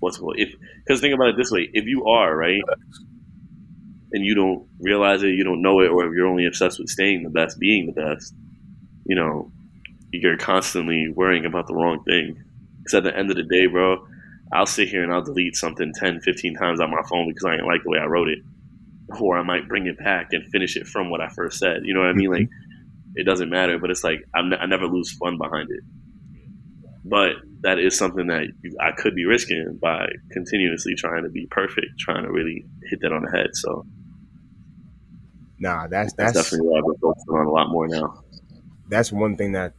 what's what if? Because think about it this way: if you are right, and you don't realize it, you don't know it, or if you're only obsessed with staying the best, being the best, you know, you're constantly worrying about the wrong thing. Because at the end of the day, bro, I'll sit here and I'll delete something 10, 15 times on my phone because I didn't like the way I wrote it. Or I might bring it back and finish it from what I first said. You know what I mean? Mm-hmm. Like, it doesn't matter, but it's like I'm, I never lose fun behind it. But that is something that you, I could be risking by continuously trying to be perfect, trying to really hit that on the head. So Nah, that's that's, that's definitely what I've been focusing on a lot more now. that's one thing that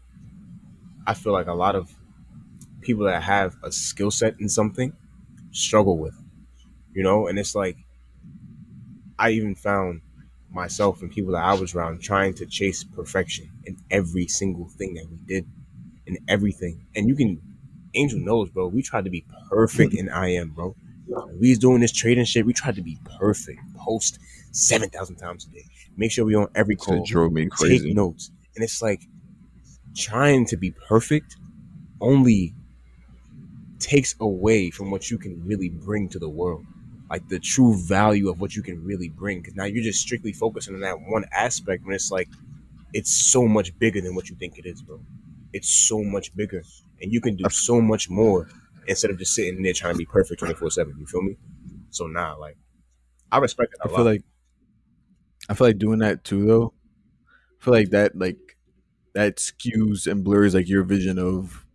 I feel like a lot of people that have a skill set in something struggle with, you know. And it's like I even found myself and people that I was around trying to chase perfection in every single thing that we did, in everything. And you can, Angel knows, bro. We tried to be perfect in IM, bro. We was doing this trading shit. We tried to be perfect. Post seven thousand times a day. Make sure we on every call. drove me Take crazy. notes. And it's like trying to be perfect only takes away from what you can really bring to the world. Like the true value of what you can really bring. Because now you're just strictly focusing on that one aspect when it's like it's so much bigger than what you think it is, bro. It's so much bigger. And you can do so much more instead of just sitting there trying to be perfect 24 7. You feel me? So now, like, I respect it. I a feel lot. like I feel like doing that too though. I feel like that like that skews and blurs like your vision of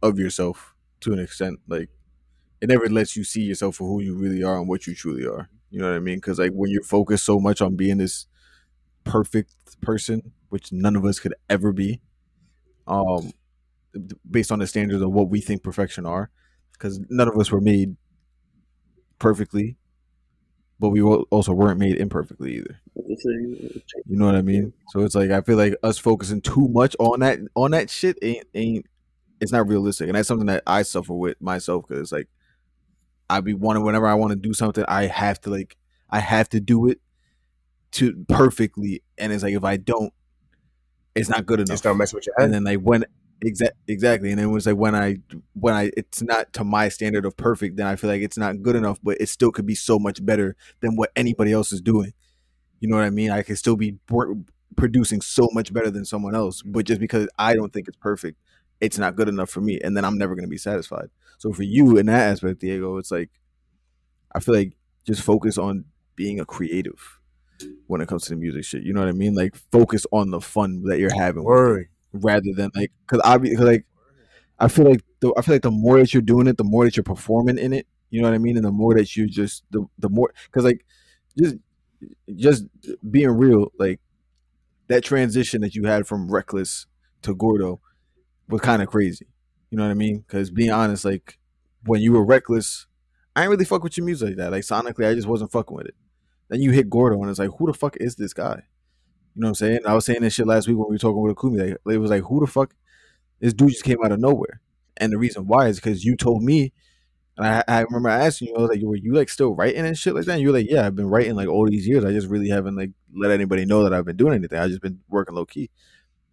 of yourself to an extent. Like it never lets you see yourself for who you really are and what you truly are. You know what I mean? Because like when you're focused so much on being this perfect person, which none of us could ever be, um, based on the standards of what we think perfection are, because none of us were made perfectly, but we also weren't made imperfectly either. You know what I mean? So it's like I feel like us focusing too much on that on that shit ain't ain't it's not realistic, and that's something that I suffer with myself because it's like I be wanting whenever I want to do something, I have to like I have to do it to perfectly, and it's like if I don't, it's not good Just enough. start messing with your head. And then like when exact exactly, and it was like when I when I it's not to my standard of perfect, then I feel like it's not good enough, but it still could be so much better than what anybody else is doing. You know what I mean? I could still be producing so much better than someone else, but just because I don't think it's perfect, it's not good enough for me, and then I'm never going to be satisfied. So for you in that aspect, Diego, it's like I feel like just focus on being a creative when it comes to the music shit. You know what I mean? Like focus on the fun that you're having. Rather than like because I like I feel like the I feel like the more that you're doing it, the more that you're performing in it. You know what I mean? And the more that you just the the more because like just just being real, like that transition that you had from Reckless to Gordough was kind of crazy. You know what I mean? Because being honest, like when you were Reckless, I ain't really fuck with your music like that. Like sonically, I just wasn't fucking with it. Then you hit Gordough, and it's like, who the fuck is this guy? You know what I'm saying? I was saying this shit last week when we were talking with Akumi. Like, it was like, who the fuck? This dude just came out of nowhere. And the reason why is because you told me, and I, I remember asking you, I was like, were you like still writing and shit like that? And you were like, yeah, I've been writing like all these years. I just really haven't like let anybody know that I've been doing anything. I just been working low key.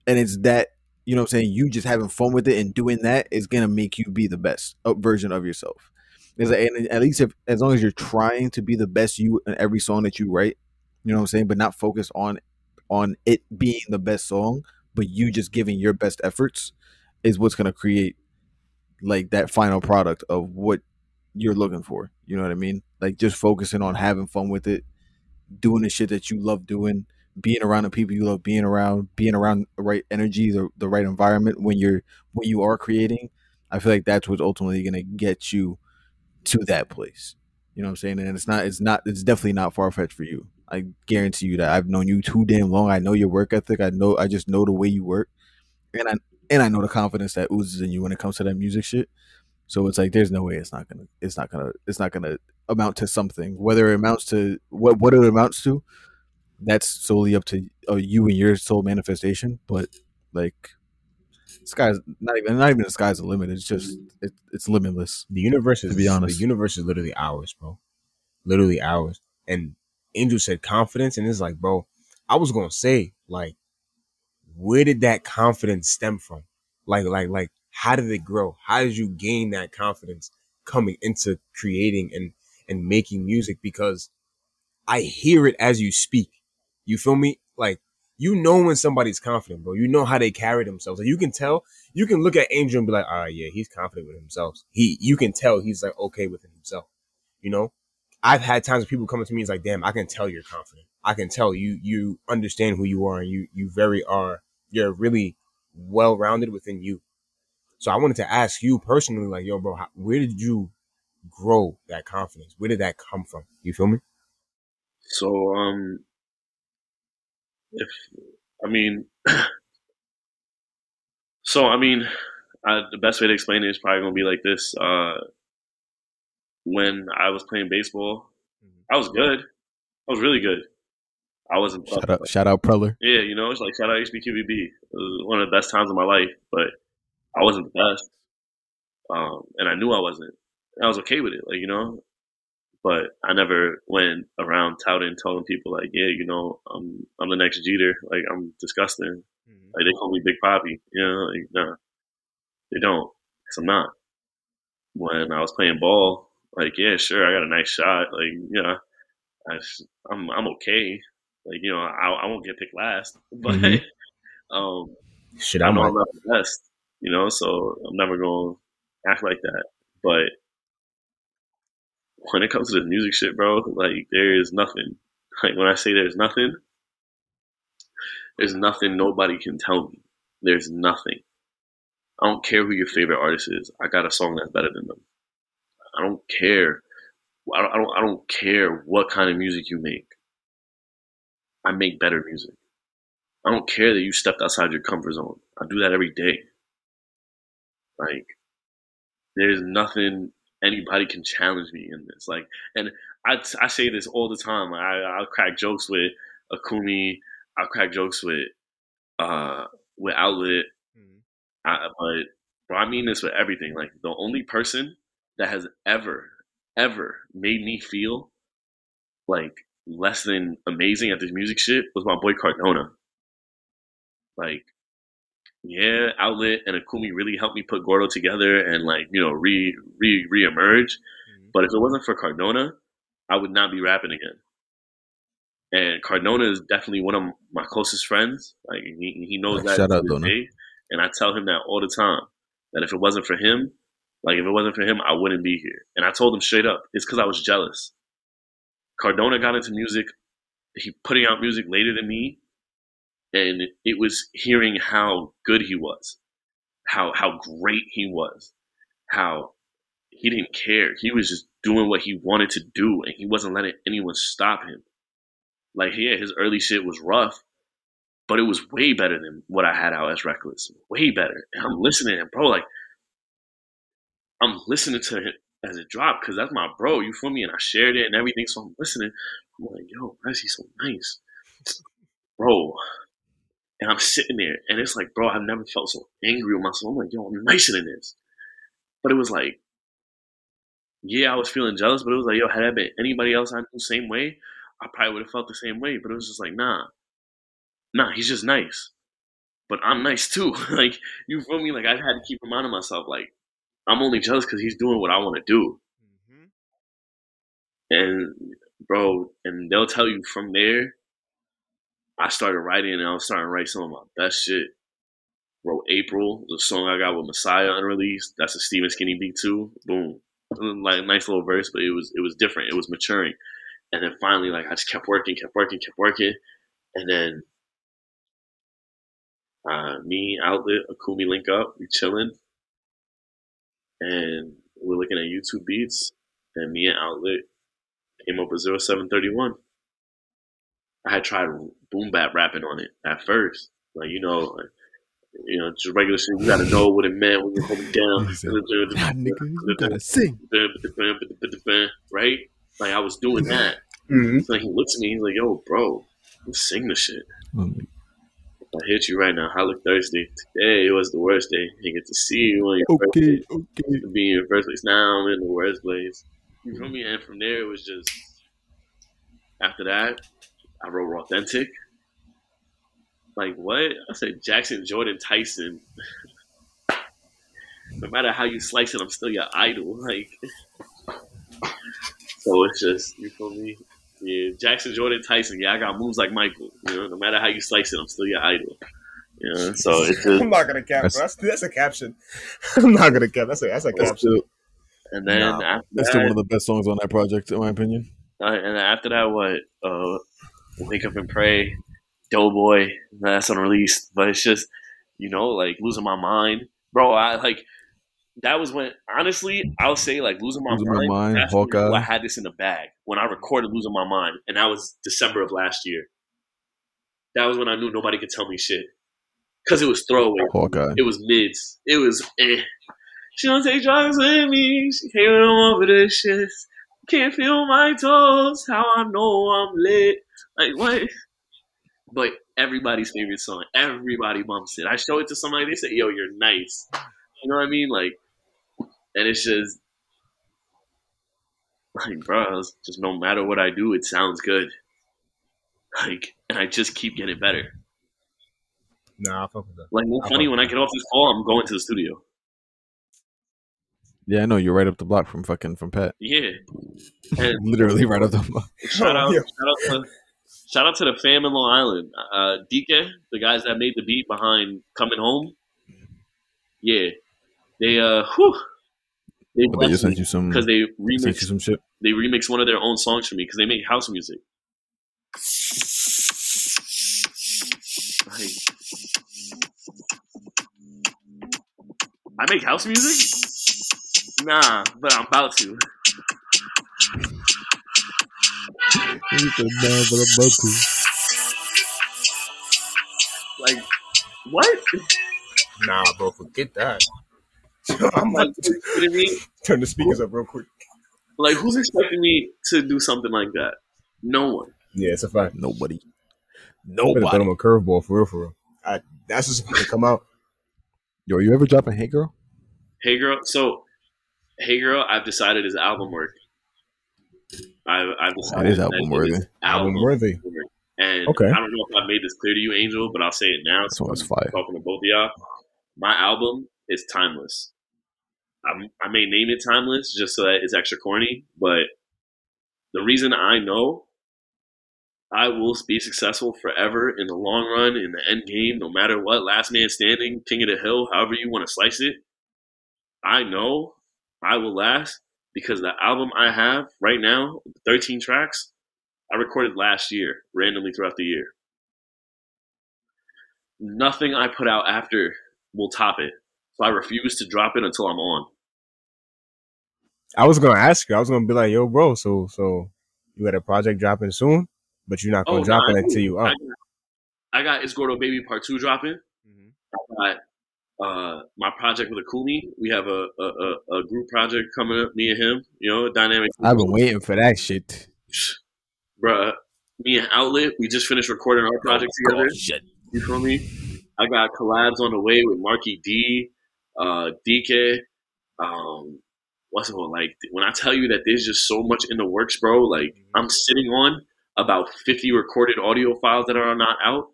And it's that, you know what I'm saying? You just having fun with it and doing that is going to make you be the best uh, version of yourself. Is and at least if as long as you're trying to be the best you in every song that you write, you know what I'm saying, but not focus on on it being the best song, but you just giving your best efforts is what's gonna create like that final product of what you're looking for. You know what I mean? Like just focusing on having fun with it, doing the shit that you love doing, being around the people you love being around, being around the right energy, the, the right environment when you're when you are creating. I feel like that's what's ultimately gonna get you to that place. You know what I'm saying? And it's not it's not it's definitely not far fetched for you. I guarantee you that I've known you too damn long. I know your work ethic. I know I just know the way you work. And I and I know the confidence that oozes in you when it comes to that music shit. So it's like there's no way it's not gonna it's not gonna it's not gonna amount to something. Whether it amounts to what what it amounts to, that's solely up to uh, you and your soul manifestation. But like, sky's not even not even the sky's the limit. It's just it, it's limitless. The universe is To be honest. the universe is literally ours, bro. Literally ours. And Angel said confidence, and it's like, bro, I was gonna say, like, where did that confidence stem from? Like, like, like, how did it grow? How did you gain that confidence coming into creating and and making music? Because I hear it as you speak. You feel me? Like, you know when somebody's confident, bro. You know how they carry themselves. Like, you can tell. You can look at Angel and be like, all right, yeah, he's confident with himself. He, you can tell he's like okay with himself. You know, I've had times when people come to me, it's like, damn, I can tell you're confident. I can tell you, you understand who you are, and you, you very are, you're really well rounded within you. So I wanted to ask you personally, like, yo, bro, how, where did you grow that confidence? Where did that come from? You feel me? So, um, if I mean, so I mean, uh, the best way to explain it is probably gonna be like this. Uh, when I was playing baseball, I was good. I was really good. I wasn't. Shout out, shout out, Preller. Yeah, you know, it's like shout out HBQBB. It was one of the best times of my life, but I wasn't the best, um, and I knew I wasn't. I was okay with it, like you know. But I never went around touting, telling people like, yeah, you know, I'm I'm the next Jeter. Like I'm disgusting. Like they call me Big Papi. You know, like nah, they don't, cause I'm not. When I was playing ball, like yeah, sure, I got a nice shot. Like yeah, I, I'm I'm okay. Like you know, I, I won't get picked last, but Mhm. um, Shit, I'm know I'm not the best, you know, so I'm never going to act like that. But when it comes to this music shit, bro, like there is nothing. Like when I say there's nothing, there's nothing nobody can tell me. There's nothing. I don't care who your favorite artist is. I got a song that's better than them. I don't care. I don't, I don't. I don't care what kind of music you make. I make better music. I don't care that you stepped outside your comfort zone. I do that every day. Like, there's nothing anybody can challenge me in this. Like, and I, I say this all the time. I, I'll crack jokes with Akumi. I'll crack jokes with, uh, with Outlet. I, but, bro, I mean this with everything. Like, the only person that has ever, ever made me feel like less than amazing at this music shit was my boy Cardona. Like, yeah, Outlet and Akumi really helped me put Gordough together and like you know re re reemerge. Mm-hmm. But if it wasn't for Cardona, I would not be rapping again. And Cardona is definitely one of my closest friends. Like he, he knows that. Shout out, day. And I tell him that all the time. That if it wasn't for him, like if it wasn't for him, I wouldn't be here. And I told him straight up, it's because I was jealous. Cardona got into music. He putting out music later than me, and it was hearing how good he was, how how great he was, how he didn't care. He was just doing what he wanted to do, and he wasn't letting anyone stop him. Like, yeah, his early shit was rough, but it was way better than what I had out as Reckless. Way better. And I'm listening, and bro, like, I'm listening to it as it dropped because that's my bro. You feel me? And I shared it and everything, so I'm listening. I'm like, yo, why is he so nice, bro? And I'm sitting there, and it's like, bro, I've never felt so angry with myself. I'm like, yo, I'm nicer than this. But it was like, yeah, I was feeling jealous, but it was like, yo, had that been anybody else I knew the same way, I probably would have felt the same way. But it was just like, nah, nah, he's just nice. But I'm nice too. like, you feel me? Like, I've had to keep reminding myself, like, I'm only jealous because he's doing what I want to do. And, bro, and they'll tell you from there, I started writing and I was starting to write some of my best shit. Wrote April, the song I got with Messiah unreleased. That's a Steven Skinny beat too. Boom. Like nice little verse, but it was it was different. It was maturing. And then finally, like I just kept working, kept working, kept working. And then uh, me, Outlet, Akumi link up, we chilling. And we're looking at YouTube beats. And me and Outlet came up with 0731. I had tried boom bap rapping on it at first. Like, you know, like, you know, just regular shit. You gotta know what it meant when you hold it down. Said, Nah, nigga, you gotta sing. Right? Like I was doing that. Mhm. So he looks at me, he's like, yo, bro, you sing the shit. Um, I hit you right now. I look thirsty. Today was the worst day. You get to see you on your first Okay, day. okay. To be in your first place. Now I'm in the worst place. You feel mm-hmm. me? And from there, it was just. After that, I wrote Authentic. Like, what? I said Jackson, Jordan, Tyson. no matter how you slice it, I'm still your idol. Like, so it's just, you feel me? Yeah, Jackson, Jordan, Tyson. Yeah, I got moves like Michael. You know, no matter how you slice it, I'm still your idol. You know, so it's just. I'm not gonna cap. That's- That's, that's a caption. I'm not gonna cap. That's a that's a That's caption. still, And then Nah, after that's that, still one of the best songs on that project, in my opinion. Uh, and after that, what? Uh, Wake Up and Pray, Doughboy, that's unreleased. But it's just, you know, like losing my mind, bro. I like that was when honestly, I'll say like losing my Losing My mind. Mind, that's when Hawkeye. I had this in the bag when I recorded losing my mind, and that was December of last year. That was when I knew nobody could tell me shit because it was throwaway. Hawkeye. It was mids. It was eh. She don't take drugs with me. She can't run over the shit. Can't feel my toes. How I know I'm lit. Like what? but everybody's favorite song. Everybody bumps it. I show it to somebody, they say, "Yo, you're nice." You know what I mean? Like, and it's just like, bro, it's just no matter what I do, it sounds good. Like, and I just keep getting better. Nah, I fuck with that. Like, no funny when I get off this call, I'm going to the studio. Yeah, I know you're right up the block from fucking from Pat. Yeah, and Literally right up the block. shout out, Yeah. shout out to. Shout out to the fam in Long Island. Uh, DK, the guys that made the beat behind Coming Home. Yeah. They, uh, whew, they But they just sent you some because they remix you some shit. they remixed one of their own songs for me because they make house music. Like, I make house music? Nah, but I'm about to. Like, what? Nah, bro, forget that. I'm Like, like, you know what I mean? turn the speakers up real quick. Like, who's expecting me to do something like that? No one. Yeah, it's a fact. Nobody. Better throw Nobody. them a curveball for real, for real. I, that's just supposed to come out. Yo, you ever dropping Hey Girl? Hey girl, so Hey girl, I've decided is album work. I've, I've decided It is album it worthy. is Album worthy. And Okay. I don't know if I made this clear to you, Angel, but I'll say it now. So one's I'm fire. Talking to both of y'all, my album is timeless. I'm, I may name it timeless just so that it's extra corny, but the reason I know I will be successful forever in the long run, in the end game, no matter what, last man standing, king of the hill, however you want to slice it. I know I will last because the album I have right now, 13 tracks, I recorded last year, randomly throughout the year. Nothing I put out after will top it. So I refuse to drop it until I'm on. I was gonna ask you. I was gonna be like, "Yo, bro, so so you got a project dropping soon, but you're not gonna Oh, drop nah, it until you I up." got, I got It's Gordough Baby Part 2 dropping. I got uh, my project with Akumi. We have a, a, a, a group project coming up, me and him, you know, dynamic. I've been waiting for that shit. Bruh, me and Outlet, we just finished recording our project together. shit. You feel me? I got collabs on the way with Marky D, uh, DK. Um, what's it called? Like when I tell you that there's just so much in the works, bro. Like I'm sitting on about 50 recorded audio files that are not out,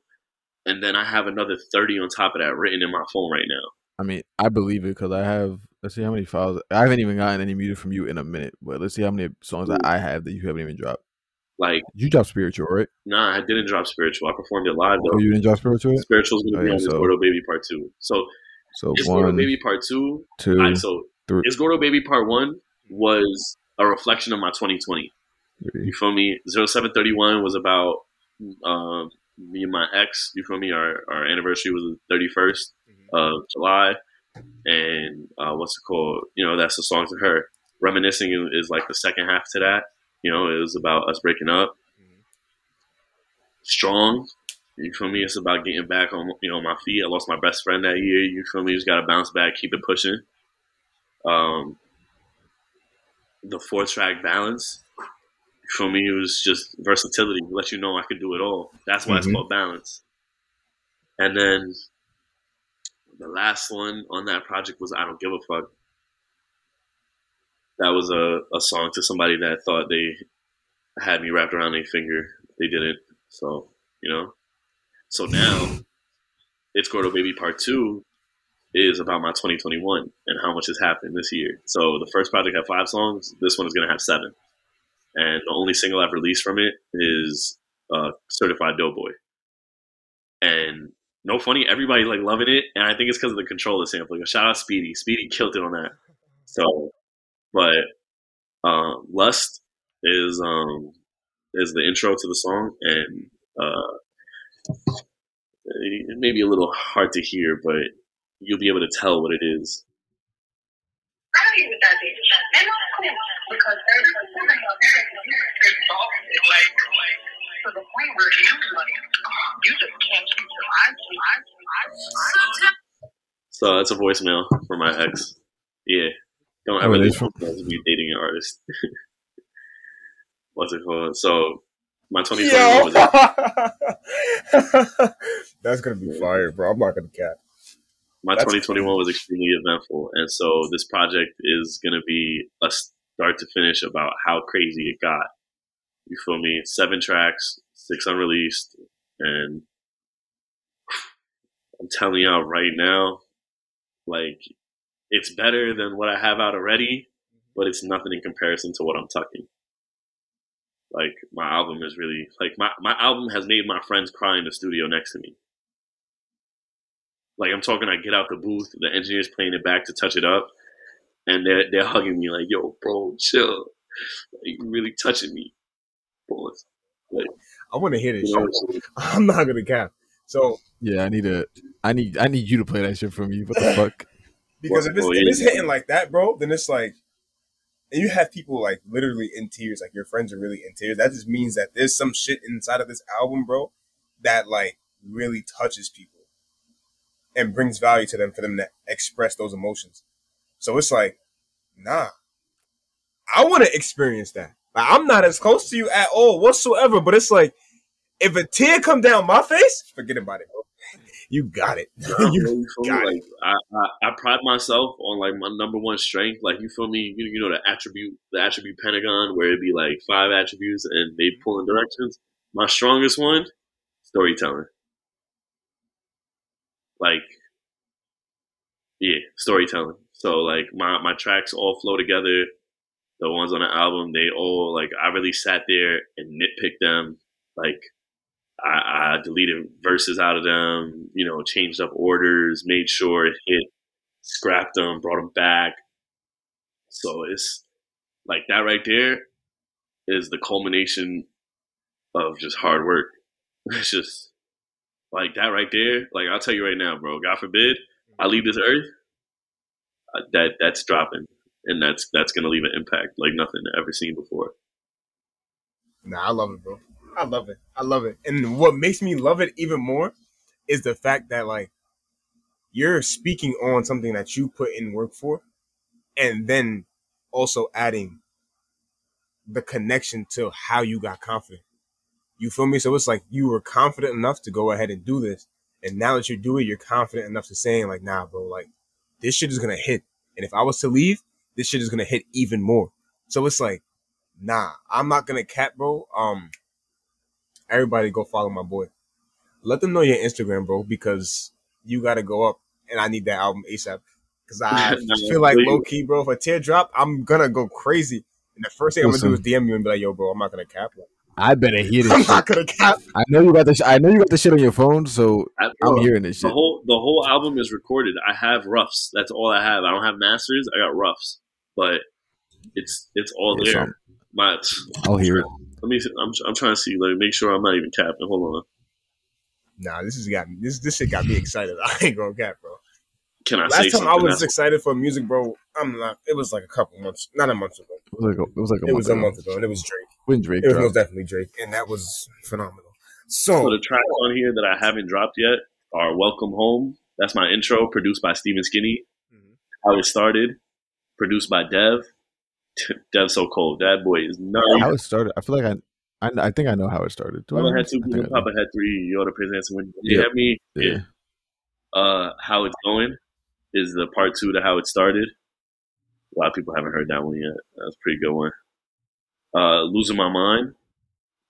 and then I have another 30 on top of that written in my phone right now. I mean, I believe it because I have. Let's see how many files. I haven't even gotten any music from you in a minute, but let's see how many songs that I have that you haven't even dropped. Like, You dropped spiritual, right? nah, I didn't drop spiritual. I performed it live Oh, though. you didn't drop spiritual. Spiritual's gonna Oh, be yeah, on this so- Gordough Baby Part Two. So So this Gordough one, Baby Part Two two, All right, so three. Is Gordough Baby Part 1 was a reflection of my 2020. three. You feel me? 0731 was about um, me and my ex. You feel me? Our, our anniversary was the 31st of July. And uh, what's it called? You know, that's the song to her. Reminiscing is like the second half to that. You know, it was about us breaking up. Strong. You feel me? It's about getting back on you know my feet. I lost my best friend that year. You feel me? Just gotta bounce back, keep it pushing. Um, the four track balance. for me? It was just versatility. Let you know I could do it all. That's why it's Mhm. called balance. And then the last one on that project was I don't give a fuck. That was a, a song to somebody that thought they had me wrapped around their finger. They didn't. So, you know. So now it's Gordough Baby Part Two is about my 2021 and how much has happened this year. So the first project had five songs. This one is gonna have seven, and the only single I've released from it is uh, "Certified Doughboy." And no funny, everybody like loving it, and I think it's because of the controller sampling. Shout out Speedy, Speedy killed it on that. So, but uh, "Lust" is um is the intro to the song, and uh, it may be a little hard to hear, but you'll be able to tell what it is. I agree with that, bitch. And that's cool because there's woman out there who is like, like to the point where you like you just can't keep your eyes eyes eyes eyes. So that's a voicemail for my ex. Yeah, don't Oh, ever it leave is from- me dating an artist. What's it called? So My 2021 was That's gonna be fire, bro. I'm not gonna cap. my That's 2021 was extremely eventful, and so this project is going to be a start to finish about how crazy it got. You feel me? Seven tracks, six unreleased, and I'm telling y'all right now, like it's better than what I have out already, but it's nothing in comparison to what I'm tucking. Like my album is really like my my album has made my friends cry in the studio next to me. Like I'm talking, I get out the booth, the engineer's playing it back to touch it up, and they're they're hugging me like, "Yo, bro, chill. Like, you really touching me." Pause. Like, I want to hear this you know, shit. I'm not gonna cap. So Yeah, I need a. I need. I need you to play that shit for me. What the fuck? because if it's, oh, if it's hitting like that, bro, then it's like, and you have people like literally in tears, like your friends are really in tears. That just means that there's some shit inside of this album, bro, that like really touches people and brings value to them for them to express those emotions. So it's like, nah, I want to experience that. Like, I'm not as close to you at all whatsoever, but it's like, if a tear come down my face, forget about it. You got it. You bro, you feel me? got it. I, I, I pride myself on like my number one strength. Like you feel me? You, you know the attribute, the attribute pentagon, where it'd be like five attributes and they pull in directions. My strongest one, storytelling. Like, yeah, storytelling. So like my my tracks all flow together. The ones on the album, they all like I really sat there and nitpicked them. Like I, I deleted verses out of them, you know, changed up orders, made sure it hit, scrapped them, brought them back. So it's like that right there is the culmination of just hard work. It's just like that right there. Like I'll tell you right now, bro. God forbid I leave this earth. Uh, that that's dropping, and that's that's gonna leave an impact like nothing I've ever seen before. Nah, I love it, bro. I love it. I love it. And what makes me love it even more is the fact that like you're speaking on something that you put in work for and then also adding the connection to how you got confident. You feel me? So it's like you were confident enough to go ahead and do this. And now that you do it, you're confident enough to saying like, nah, bro, like this shit is gonna hit. And if I was to leave, this shit is gonna hit even more. So it's like, nah, I'm not gonna cap, bro. Um, everybody go follow my boy. Let them know your Instagram, bro, because you gotta go up, and I need that album ASAP. Because I No, feel like please. low key, bro. If a teardrop, I'm gonna go crazy. And the first thing I'm gonna do is DM you and be like, "Yo, bro, I'm not gonna cap. Like, I better hear I'm shit. not gonna cap." I know you got the. Sh- I know you got the shit on your phone, so I, I'm hearing this The shit. whole the whole album is recorded. I have roughs. That's all I have. I don't have masters. I got roughs, but it's it's all Yeah, there. I'm- My I'll hear it. Let me. I'm I'm trying to see. Let me make sure I'm not even capping. Hold on. Nah, this has got me. This this shit got me excited. I ain't gonna cap, bro. Can I say Last time something? I was That's- excited for music, bro. I'm not. It was like a couple months, not a month ago. It was like a, it was like a It month was a ago. month ago, and it was Drake. when Drake It was dropped. most definitely Drake, and that was phenomenal. so So the tracks on here that I haven't dropped yet are "Welcome Home." That's my intro, produced by Steven Skinny. Mhm. How it started, produced by Dev. Dev so cold. That boy is not. How it started? I feel like I, I, I think I know how it started. Do I Mama know? had two, I think I Papa had three. Yoda presents when you Yeah. have me. Yeah. uh, how it's going is the part two to how it started. A lot of people haven't heard that one yet. That's a pretty good one. Uh, losing my mind.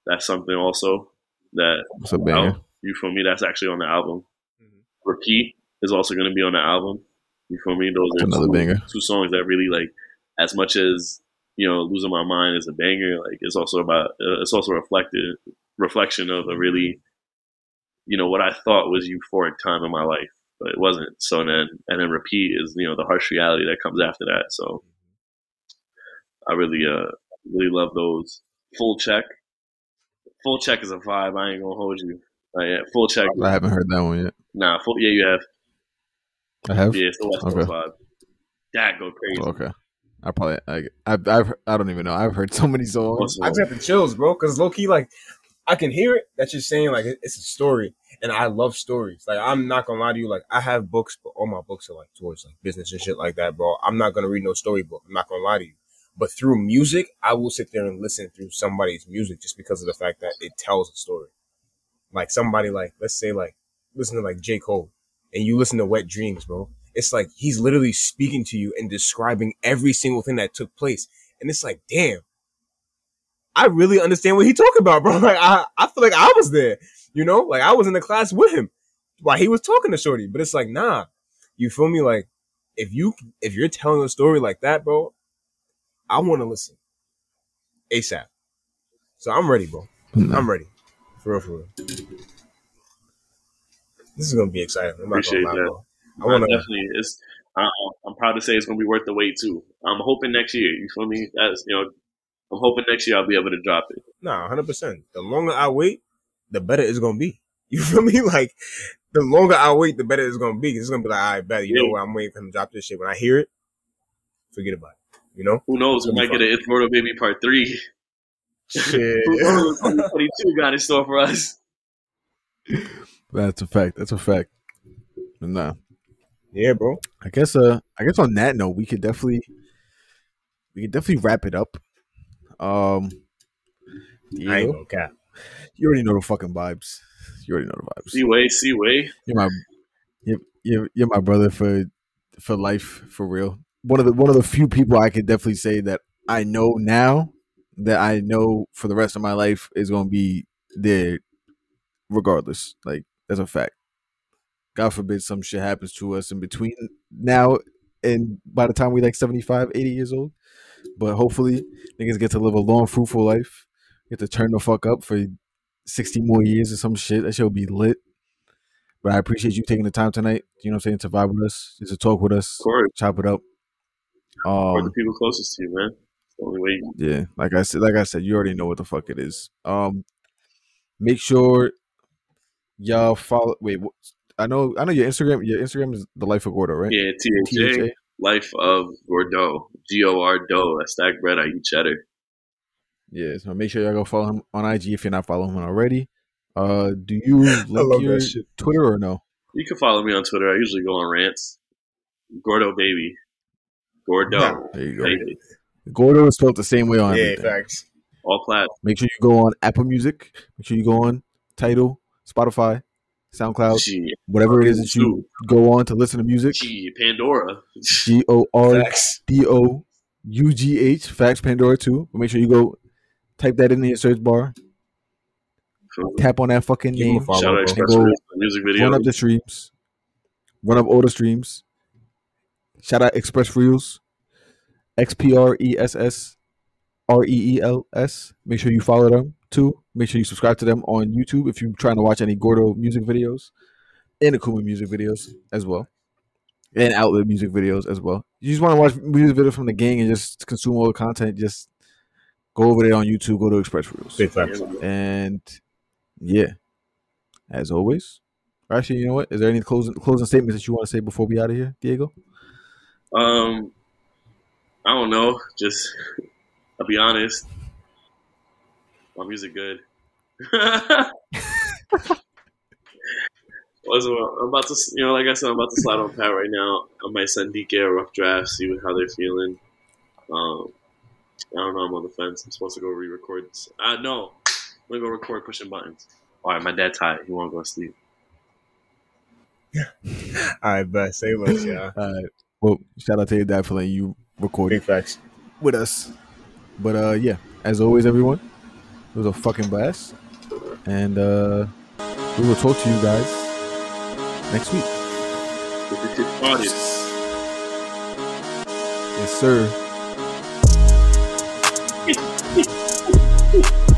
That's something also that What's a banger? oh, you feel me. That's actually on the album. Mhm. Repeat is also going to be on the album. You feel me? Those That's are another two, banger. two songs that really like. As much as you know, losing my mind is a banger. Like it's also about. Uh, it's also reflected reflection of a really you know what I thought was euphoric time in my life, but it wasn't. So then, and then repeat is you know the harsh reality that comes after that. So I really, uh, really love those. Full check, full check is a vibe. I ain't gonna hold you. Uh, yeah, full check. I haven't heard that one yet. Nah, full. Yeah, you have. I have. Yeah, it's the West Coast Okay. vibe. That go crazy. Okay. I probably I I've, I've I don't even know. I've heard so many songs. I just got the chills, bro. Because low key, like, I can hear it that you're saying like it's a story, and I love stories. Like, I'm not gonna lie to you. Like, I have books, but all my books are like towards like business and shit like that, bro. I'm not gonna read no storybook. I'm not gonna lie to you. But through music, I will sit there and listen through somebody's music just because of the fact that it tells a story. Like somebody like, let's say like, listen to like J. Cole and you listen to Wet Dreamz, bro. It's like he's literally speaking to you and describing every single thing that took place. And it's like, damn, I really understand what he talking about, bro. Like I, I feel like I was there, you know, like I was in the class with him while he was talking to Shorty. But it's like, nah, you feel me? Like if you if you're telling a story like that, bro, I want to listen ASAP. So I'm ready, bro. I'm ready. For real, for real. This is gonna be exciting. I'm not Appreciate gonna lie, that. bro. I I want to. definitely. It's. I, I'm proud to say it's gonna be worth the wait too. I'm hoping next year. You feel me? That's you know. I'm hoping next year I'll be able to drop it. Nah, hundred percent. The longer I wait, the better it's gonna be. You feel me? Like the longer I wait, the better it's gonna be. It's gonna be like, I bet you know Yeah. what? I'm waiting for him to drop this shit. When I hear it, forget about it. You know? Who knows? We might gonna get be an It's Mortal Baby Part Three. Shit. Who knows? 2022 got in store for us. That's a fact. That's a fact. Nah. Yeah, bro. I guess uh I guess on that note we could definitely we could definitely wrap it up. Um I ain't gonna cap. you already know the fucking vibes. You already know the vibes. See way, see way. You're my you're, you're, you're my brother for for life for real. One of the one of the few people I could definitely say that I know now that I know for the rest of my life is going to be there regardless. Like that's a fact. God forbid some shit happens to us in between now and by the time we like 75, 80 years old. But hopefully niggas get to live a long, fruitful life. Get to turn the fuck up for 60 more years or some shit. That shit will be lit. But I appreciate you taking the time tonight, you know what I'm saying, to vibe with us, just to talk with us, chop it up. for the Um people closest to you, man. It's only way. You, yeah, like I said, like I said, you already know what the fuck it is. Um, make sure y'all follow. Wait, what, I know, I know your Instagram. Your Instagram is the Life of Gordough, right? yeah, THA, THA. Life of Gordough, G O R Doe. That's stack bread. I eat cheddar. Yeah, so make sure y'all go follow him on IG if you're not following him already. Uh, do you link love your. Twitter or no? You can follow me on Twitter. I usually go on rants. Gordough baby, Gordough Yeah, There you go. baby. Gordough is spelled the same way on Yeah, everything. facts. All plat. Make sure you go on Apple Music. Make sure you go on Tidal, Spotify, SoundCloud, Gee, whatever it is that you go on to listen to music. gee, Pandora. G O R Facts. D O U G H Facts Pandora too. But make sure you go type that in your search bar. Tap on that fucking Give name. follow, Shout out. Express Go Reels for music Run up the streams. Run up all the streams. Shout out Express Reels. X P R E S S R E E L S. Make sure you follow them too. Make sure you subscribe to them on YouTube if you're trying to watch any Gordough music videos and Akuma music videos as well. And outlet music videos as well. You just want to watch music videos from the gang and just consume all the content, just go over there on YouTube, go to Express Reels. Big facts. And yeah, as always. Actually, you know what? Is there any closing closing statements that you want to say before we out of here, Diego? Um, I don't know. Just, I'll be honest. My music good. I'm about to, you know, like I said, I'm about to slide on Pat right now. I might send DK a rough draft, see how they're feeling. Um, I don't know. I'm on the fence. I'm supposed to go re-record. This. Uh, no, I'm gonna go record pushing buttons. All right, my dad's tired. He won't go to sleep. All right, bet. Say less, yeah. All right. Well, shout out to your dad for letting you record Big facts. with us. But uh, yeah, as always, everyone, it was a fucking blast, and uh, we will talk to you guys next week. Yes, sir.